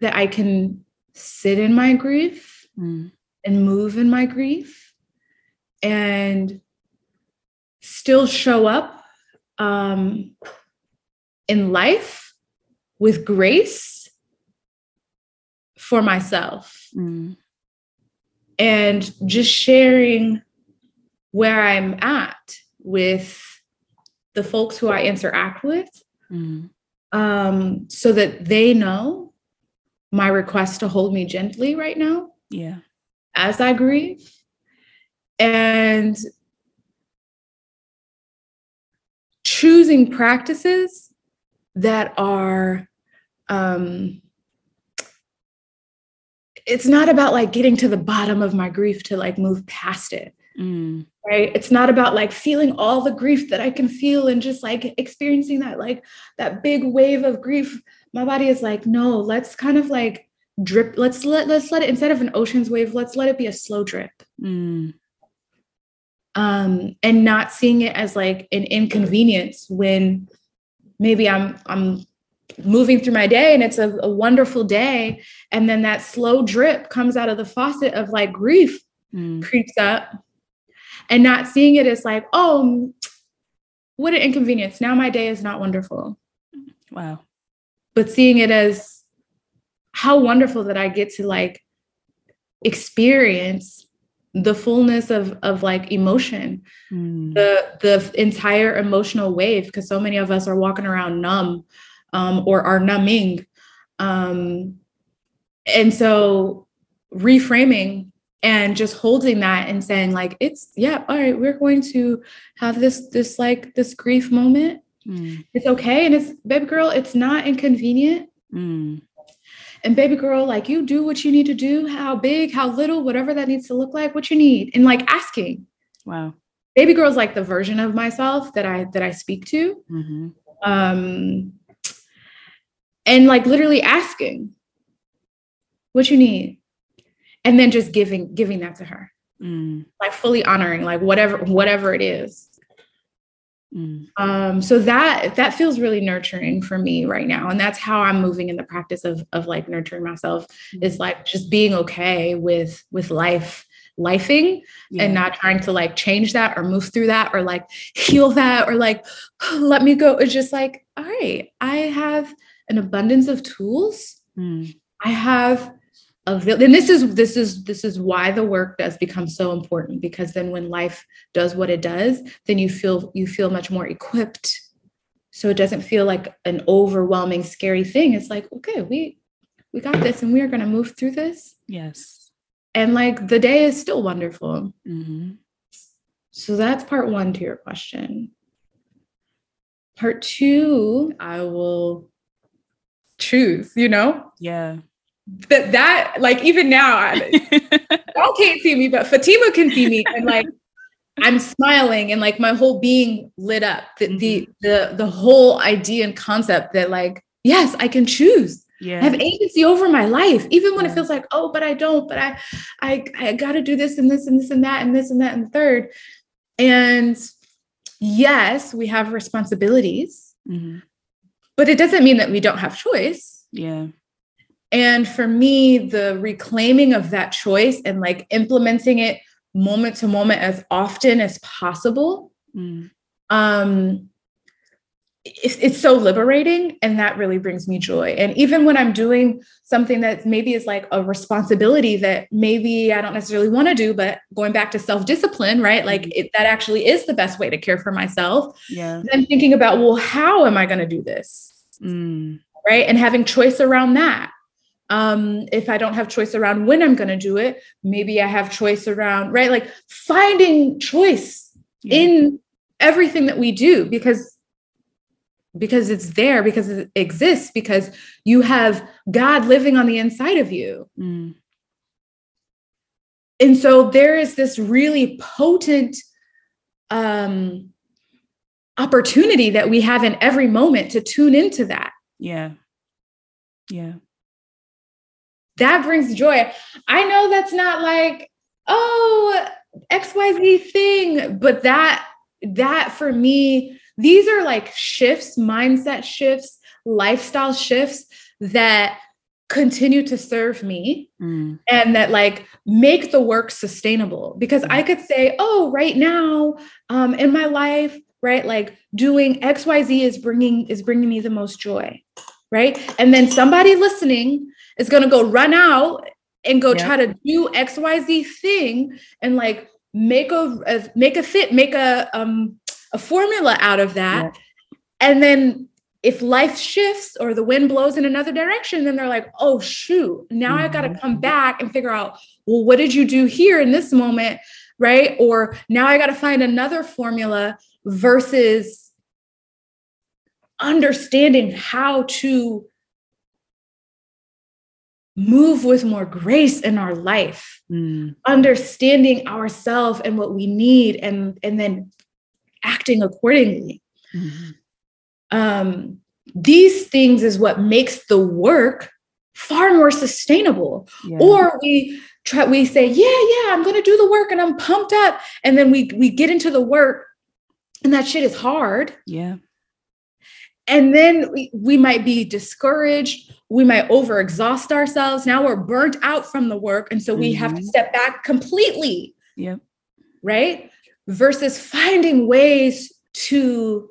that i can sit in my grief mm. and move in my grief and still show up um, in life with grace for myself. Mm. And just sharing where I'm at with the folks who I interact with mm. um, so that they know my request to hold me gently right now. Yeah. As I grieve. And choosing practices that are um, it's not about like getting to the bottom of my grief to like move past it mm. right? It's not about like feeling all the grief that i can feel and just like experiencing that like that big wave of grief. My body is like no let's kind of like drip let's let let's let it instead of an ocean's wave let's let it be a slow drip. Mm. Um, and not seeing it as like an inconvenience when maybe I'm I'm moving through my day and it's a, a, wonderful day and then that slow drip comes out of the faucet of like grief mm. creeps up and not seeing it as like oh what an inconvenience. Now my day is not wonderful. Wow. But seeing it as how wonderful that i get to like experience the fullness of of like emotion mm. the the entire emotional wave because so many of us are walking around numb um, or are numbing. Um, and so reframing and just holding that and saying like it's yeah all right we're going to have this this like this grief moment mm. it's okay and it's baby girl it's not inconvenient mm. And baby girl, like you do what you need to do, how big, how little, whatever that needs to look like, what you need. And like asking. Wow. Baby girl is like the version of myself that I that I speak to. Mm-hmm. Um and like literally asking what you need. And then just giving giving that to her. Mm. Like fully honoring, like whatever, whatever it is. Mm. Um, so that that feels really nurturing for me right now, and that's how I'm moving in the practice of of like nurturing myself. Mm. Is like just being okay with with life, lifing, yeah. and not trying to like change that or move through that or like heal that or like let me go. It's just like, all right, I have an abundance of tools. Mm. I have and this is this is this is why the work does become so important because then when life does what it does then you feel you feel much more equipped. So it doesn't feel like an overwhelming scary thing. It's like okay we we got this and we are going to move through this. Yes. And like the day is still wonderful. Mm-hmm. so that's part one to your question. Part two i will choose you know? Yeah that that like even now y'all can't see me but fatima can see me and like i'm smiling and like my whole being lit up the, mm-hmm. the the the whole idea and concept that like yes i can choose yeah. I have agency over my life, even when yeah. it feels like, oh, but I don't, but I, I, I got to do this and this and this and that and this and that and third. And yes, we have responsibilities, mm-hmm. but it doesn't mean that we don't have choice. Yeah. And for me, the reclaiming of that choice and like implementing it moment to moment as often as possible, mm. um, it's, it's so liberating and that really brings me joy. And even when i'm doing something that maybe is like a responsibility that maybe i don't necessarily want to do but going back to self-discipline right? Like mm-hmm. it, that actually is the best way to care for myself. Yeah. Then thinking about well how am i going to do this? Mm. right? And having choice around that um, if I don't have choice around when I'm going to do it, maybe I have choice around, right? Like finding choice yeah. in everything that we do because because it's there because it exists because you have God living on the inside of you. Mm. And so there is this really potent um opportunity that we have in every moment to tune into that. Yeah. Yeah that brings joy. I know that's not like, oh, XYZ thing, but that that for me, these are like shifts, mindset shifts, lifestyle shifts that continue to serve me mm. and that like make the work sustainable because i could say oh right now um in my life right like doing xyz is bringing is bringing me the most joy right and then somebody listening is going to go run out and go try to do xyz thing and like make a, a, make a fit make a um a formula out of that. And then if life shifts or the wind blows in another direction then they're like oh shoot now mm-hmm. i got to come back and figure out well what did you do here in this moment right? Or now i got to find another formula versus understanding how to move with more grace in our life mm. understanding ourselves and what we need and and then acting accordingly mm-hmm. um these things is what makes the work far more sustainable yeah. or we try we say yeah yeah i'm going to do the work and i'm pumped up and then we we get into the work and that shit is hard yeah and then we, we might be discouraged we might overexhaust ourselves. Now we're burnt out from the work and so we mm-hmm. have to mm-hmm. step back completely. Yeah right? Versus finding ways to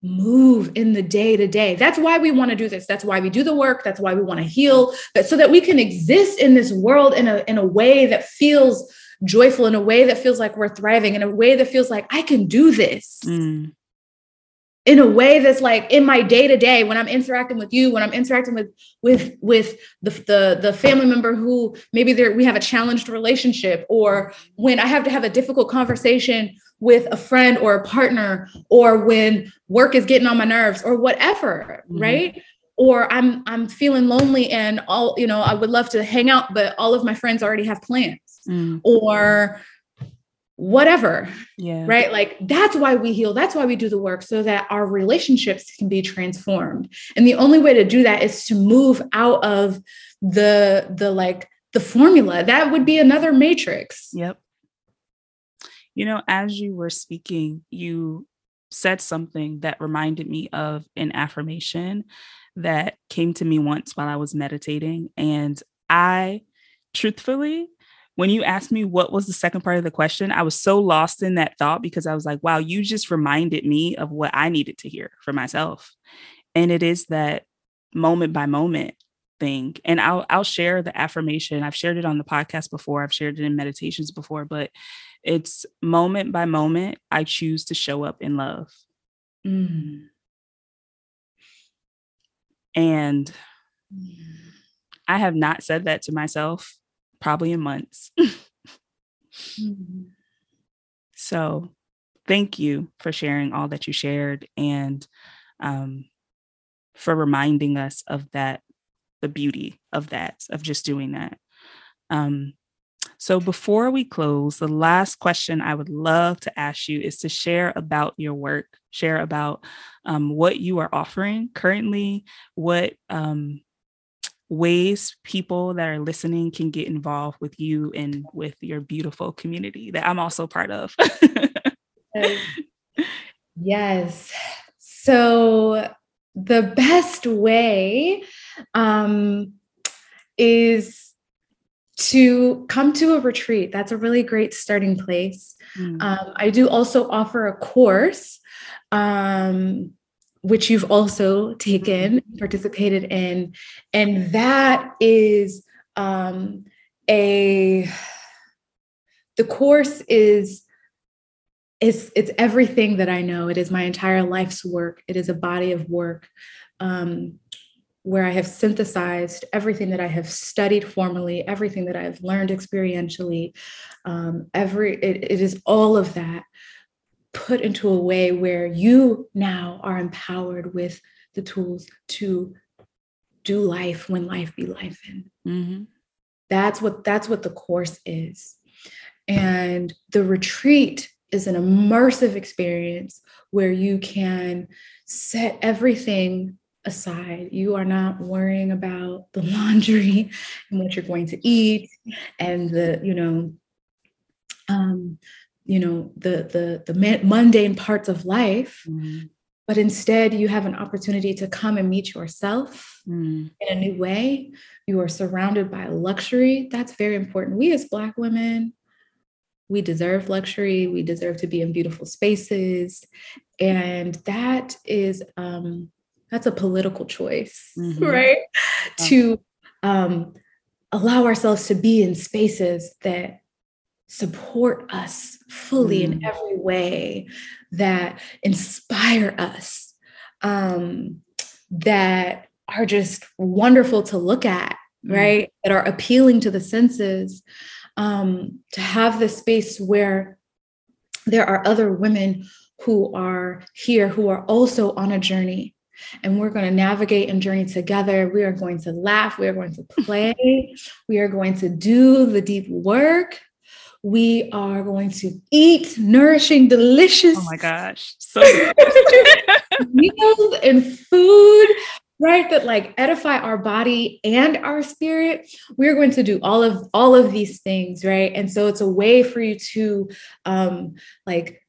move in the day to day that's why we want to do this. That's why we do the work. That's why we want to heal. But so that we can exist in this world in a in a way that feels joyful in a way that feels like we're thriving in a way that feels like i can do this. Mm in a way that's like in my day to day when I'm interacting with you, when I'm interacting with with with the, the the family member who maybe there we have a challenged relationship, or when I have to have a difficult conversation with a friend or a partner, or when work is getting on my nerves, or whatever, mm-hmm. right? Or I'm I'm feeling lonely and all you know I would love to hang out, but all of my friends already have plans, mm-hmm. or whatever. Yeah. Right. Like that's why we heal. That's why we do the work so that our relationships can be transformed. And the only way to do that is to move out of the the like the formula. That would be another matrix. Yep. You know, as you were speaking, you said something that reminded me of an affirmation that came to me once while I was meditating. And I truthfully when you asked me what was the second part of the question, I was so lost in that thought because I was like, wow, you just reminded me of what I needed to hear for myself. And it is that moment by moment, thing. And I'll I'll share the affirmation. I've shared it on the podcast before. I've shared it in meditations before, but it's moment by moment I choose to show up in love. Mm. And I have not said that to myself probably in months. mm-hmm. So thank you for sharing all that you shared and um, for reminding us of that, the beauty of that, of just doing that. Um, so before we close, the last question I would love to ask you is to share about your work, share about um, what you are offering currently, what um, ways people that are listening can get involved with you and with your beautiful community that I'm also part of. yes. So the best way um, is to come to a retreat. That's a really great starting place. Mm. Um, I do also offer a course um, which you've also taken, mm-hmm. participated in. And that is um, a, the course is, is it's everything that I know. It is my entire life's work. It is a body of work um, where I have synthesized everything that I have studied formally, everything that I have learned experientially. Um, every it, it is all of that put into a way where you now are empowered with the tools to do life when life be life in. Mm-hmm. That's what that's what the course is. And the retreat is an immersive experience where you can set everything aside. You are not worrying about the laundry and what you're going to eat and the, you know, um, you know the the the mundane parts of life mm. but instead you have an opportunity to come and meet yourself mm. in a new way. You are surrounded by luxury. That's very important. We as black women we deserve luxury. We deserve to be in beautiful spaces. And that is um that's a political choice mm-hmm. right? To um allow ourselves to be in spaces that support us fully mm. in every way, that inspire us, um, that are just wonderful to look at, mm. right? That are appealing to the senses. Um, to have the space where there are other women who are here who are also on a journey and we're going to navigate and journey together. We are going to laugh. We are going to play. we are going to do the deep work we are going to eat nourishing, delicious. Oh my gosh. So meals and food, right? That like edify our body and our spirit. We're going to do all of all of these things, right? And so it's a way for you to um like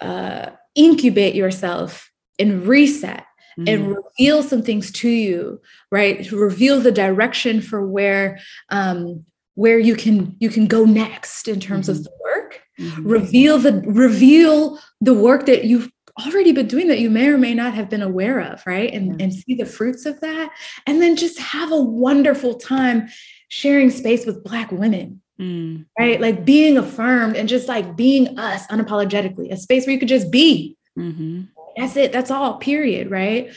uh incubate yourself and reset mm. and reveal some things to you right to reveal the direction for where um where you can you can go next in terms mm-hmm. of the work mm-hmm. reveal the reveal the work that you've already been doing that you may or may not have been aware of right and yeah. and see the fruits of that and then just have a wonderful time sharing space with black women mm. right like being affirmed and just like being us unapologetically a space where you could just be mm-hmm. that's it that's all period right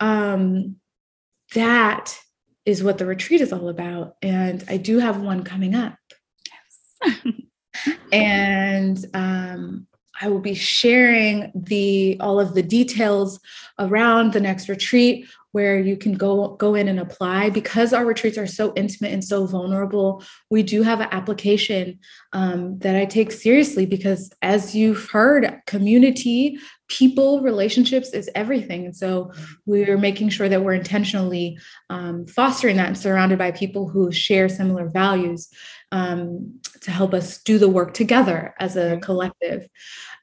um that is what the retreat is all about. And I do have one coming up. Yes. and um, I will be sharing the all of the details around the next retreat where you can go go in and apply because our retreats are so intimate and so vulnerable we do have an application um, that i take seriously because as you've heard community people relationships is everything. And so we're making sure that we're intentionally um, fostering that and surrounded by people who share similar values um, to help us do the work together as a collective.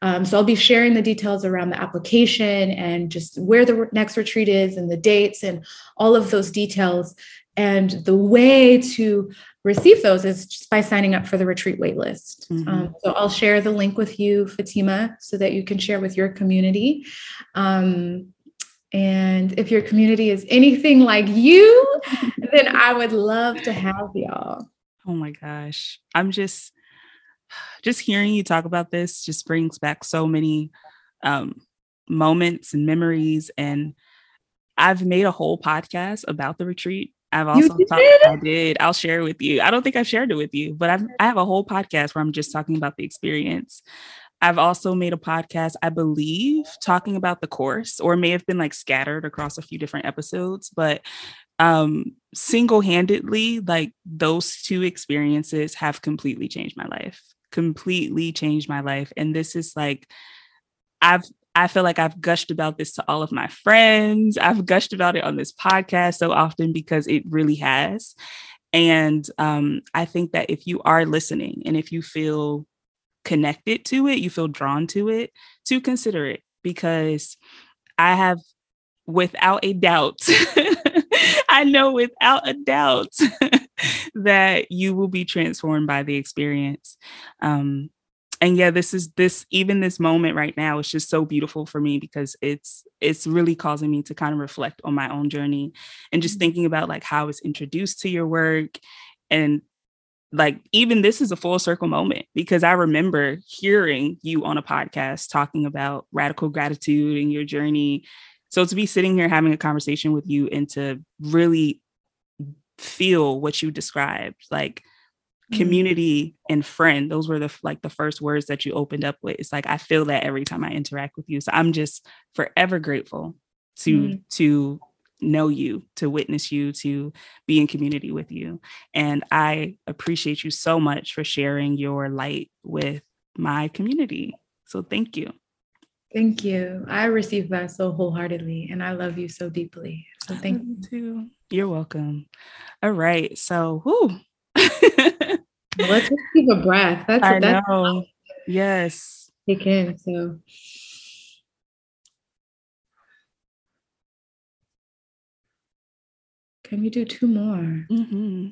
Um, so i'll be sharing the details around the application and just where the next retreat is and the dates and all of those details and the way to receive those is just by signing up for the retreat waitlist. Mm-hmm. Um, so I'll share the link with you, Fatima, so that you can share with your community. Um, And if your community is anything like you, then I would love to have y'all. Oh my gosh. I'm just just hearing you talk about this just brings back so many um moments and memories and I've made a whole podcast about the retreat. I've also talked, I did. I'll share with you. I don't think I've shared it with you, but I've I have a whole podcast where I'm just talking about the experience. I've also made a podcast, I believe, talking about the course, or may have been like scattered across a few different episodes, but um single-handedly, like those two experiences have completely changed my life. Completely changed my life. And this is like I've I feel like I've gushed about this to all of my friends. I've gushed about it on this podcast so often because it really has. And um, I think that if you are listening and if you feel connected to it, you feel drawn to it, to consider it because I have, without a doubt, I know without a doubt that you will be transformed by the experience. Um, and yeah this is this even this moment right now is just so beautiful for me because it's it's really causing me to kind of reflect on my own journey and just mm-hmm. thinking about like how I was introduced to your work and like even this is a full circle moment because I remember hearing you on a podcast talking about radical gratitude and your journey. So to be sitting here having a conversation with you and to really feel what you described, like. Community and friend those were the like the first words that you opened up with. It's like i feel that every time i interact with you. So i'm just forever grateful to mm. to know you to witness you to be in community with you. And i appreciate you so much for sharing your light with my community. So thank you. Thank you. I received that so wholeheartedly and i love you so deeply. So thank you. too. You're welcome. All right. So whoo Let's just keep a breath. That's I that's know. Yes. Kick in. So can we do two more? Mm-hmm.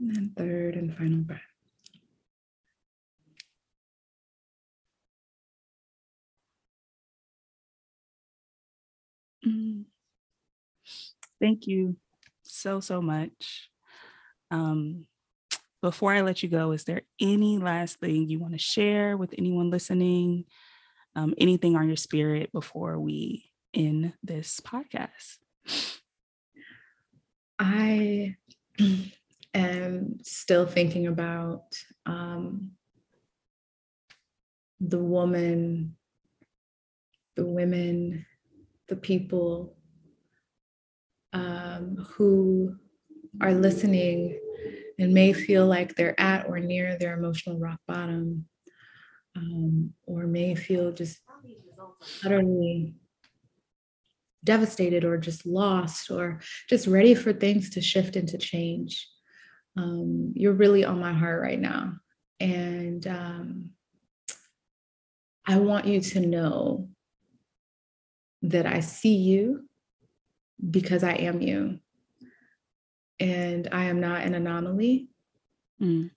And third and final breath. Mm. Thank you so, so much. Um, before I let you go, is there any last thing you want to share with anyone listening? Um, anything on your spirit before we end this podcast? I am still thinking about um, the woman, the women the people um, who are listening and may feel like they're at or near their emotional rock bottom, um, or may feel just utterly devastated or just lost or just ready for things to shift and to change. Um, you're really on my heart right now. And um, I want you to know that I see you because I am you. And I am not an anomaly. Mm.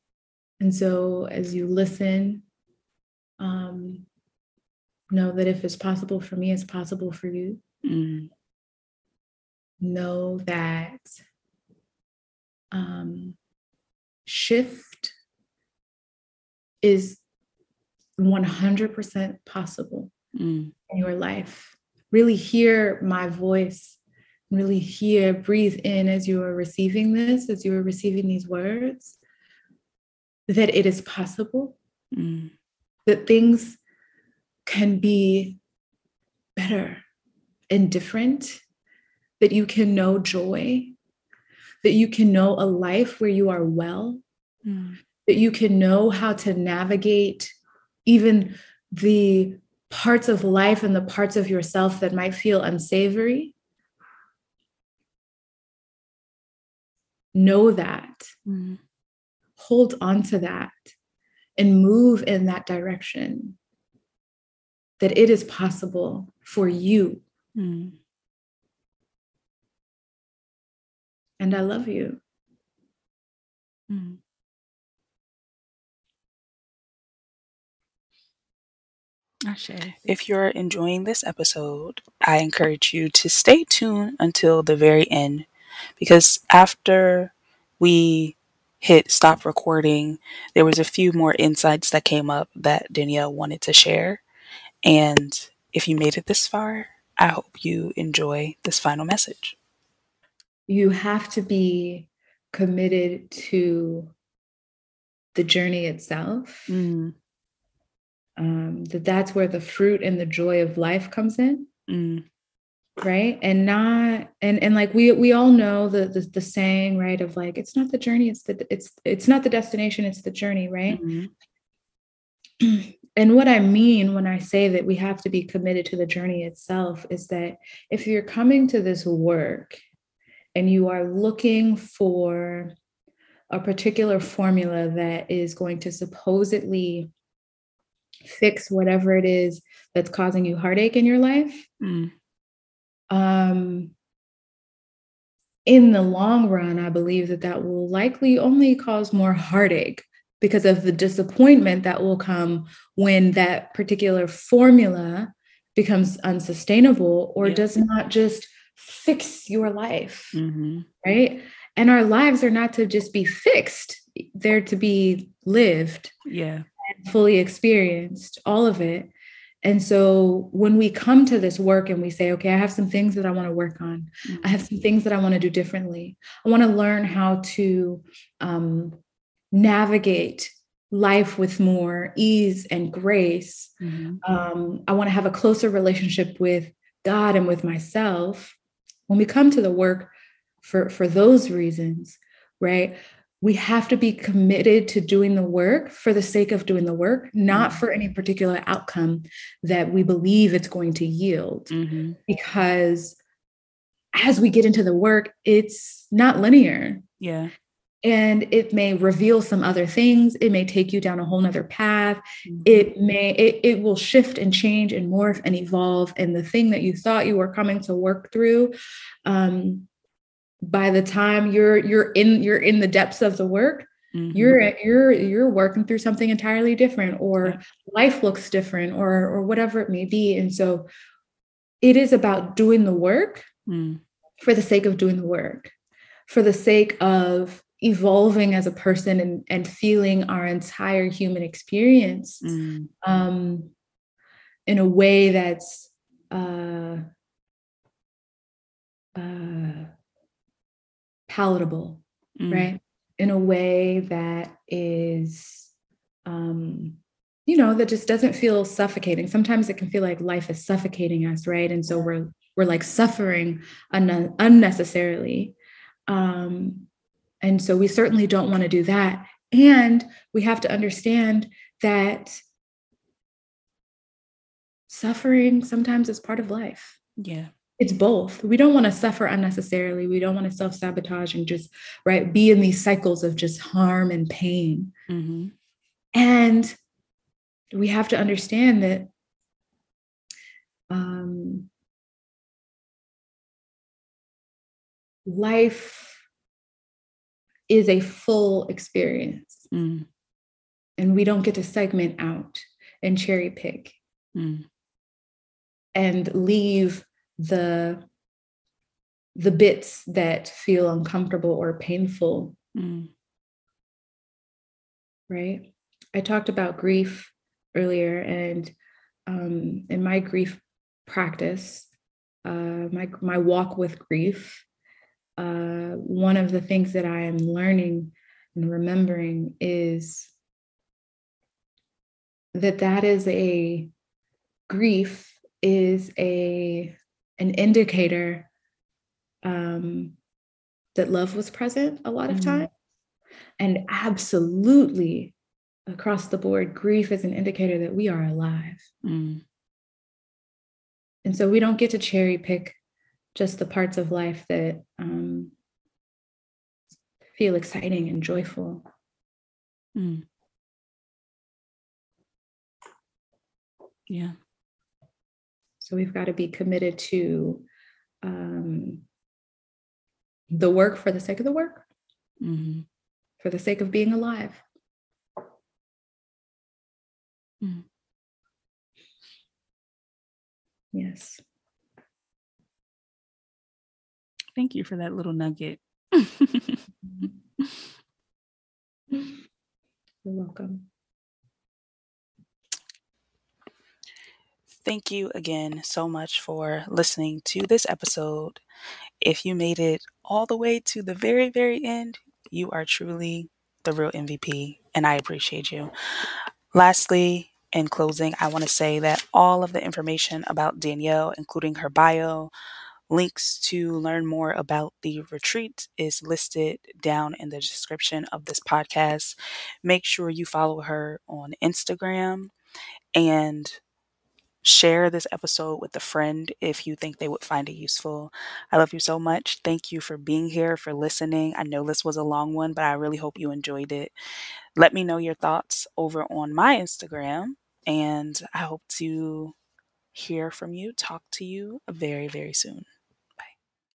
And so as you listen, um, know that if it's possible for me, it's possible for you. Mm. Know that um, shift is 100% possible mm. in your life really hear my voice, really hear, breathe in as you are receiving this, as you are receiving these words, that it is possible, mm. that things can be better and different, that you can know joy, that you can know a life where you are well, mm. that you can know how to navigate even the parts of life and the parts of yourself that might feel unsavory, know that, mm. hold on to that, and move in that direction. That it is possible for you. Mm. And I love you. Mm. If you're enjoying this episode, I encourage you to stay tuned until the very end because after we hit stop recording, there was a few more insights that came up that Danielle wanted to share. And if you made it this far, I hope you enjoy this final message. You have to be committed to the journey itself. Mm. Um, that that's where the fruit and the joy of life comes in. Mm right and not and and like we we all know the, the, the saying right of like it's not the journey it's the it's it's not the destination it's the journey right mm-hmm. and what i mean when i say that we have to be committed to the journey itself is that if you're coming to this work and you are looking for a particular formula that is going to supposedly fix whatever it is that's causing you heartache in your life mm um, in the long run, I believe that that will likely only cause more heartache because of the disappointment that will come when that particular formula becomes unsustainable or yeah. does not just fix your life. Mm-hmm. Right. And our lives are not to just be fixed, they're to be lived. Yeah. Fully experienced, all of it. And so when we come to this work and we say, okay, I have some things that I want to work on. I have some things that I want to do differently. I want to learn how to um, navigate life with more ease and grace. Mm-hmm. Um, I want to have a closer relationship with God and with myself. When we come to the work for, for those reasons, right? We have to be committed to doing the work for the sake of doing the work, not mm-hmm. for any particular outcome that we believe it's going to yield. Mm-hmm. Because as we get into the work, it's not linear. Yeah. And it may reveal some other things. It may take you down a whole nother path. Mm-hmm. It may, it, it will shift and change and morph and evolve. And the thing that you thought you were coming to work through um, by the time you're you're in you're in the depths of the work mm-hmm. you're you're you're working through something entirely different or yeah. life looks different or or whatever it may be and so it is about doing the work mm. for the sake of doing the work for the sake of evolving as a person and, and feeling our entire human experience mm. um, in a way that's uh, uh, palatable, mm. right? In a way that is, um, you know, that just doesn't feel suffocating. Sometimes it can feel like life is suffocating us, right? And so we're we're like suffering un- unnecessarily. Um, and so we certainly don't want to do that. And we have to understand that suffering sometimes is part of life. Yeah it's both we don't want to suffer unnecessarily we don't want to self-sabotage and just right be in these cycles of just harm and pain mm-hmm. and we have to understand that um, life is a full experience mm. and we don't get to segment out and cherry pick mm. and leave the the bits that feel uncomfortable or painful mm. right i talked about grief earlier and um, in my grief practice uh, my my walk with grief uh, one of the things that i am learning and remembering is that that is a grief is a an indicator um, that love was present a lot of mm-hmm. times. And absolutely across the board, grief is an indicator that we are alive. Mm. And so we don't get to cherry pick just the parts of life that um, feel exciting and joyful. Mm. Yeah. So we've got to be committed to um, the work for the sake of the work, mm-hmm. for the sake of being alive. Mm. Yes. Thank you for that little nugget. You're welcome. Thank you again so much for listening to this episode. If you made it all the way to the very, very end, you are truly the real MVP, and I appreciate you. Lastly, in closing, I want to say that all of the information about Danielle, including her bio, links to learn more about the retreat, is listed down in the description of this podcast. Make sure you follow her on Instagram and share this episode with a friend if you think they would find it useful. I love you so much. Thank you for being here, for listening. I know this was a long one, but I really hope you enjoyed it. Let me know your thoughts over on my Instagram, and I hope to hear from you, talk to you very, very soon.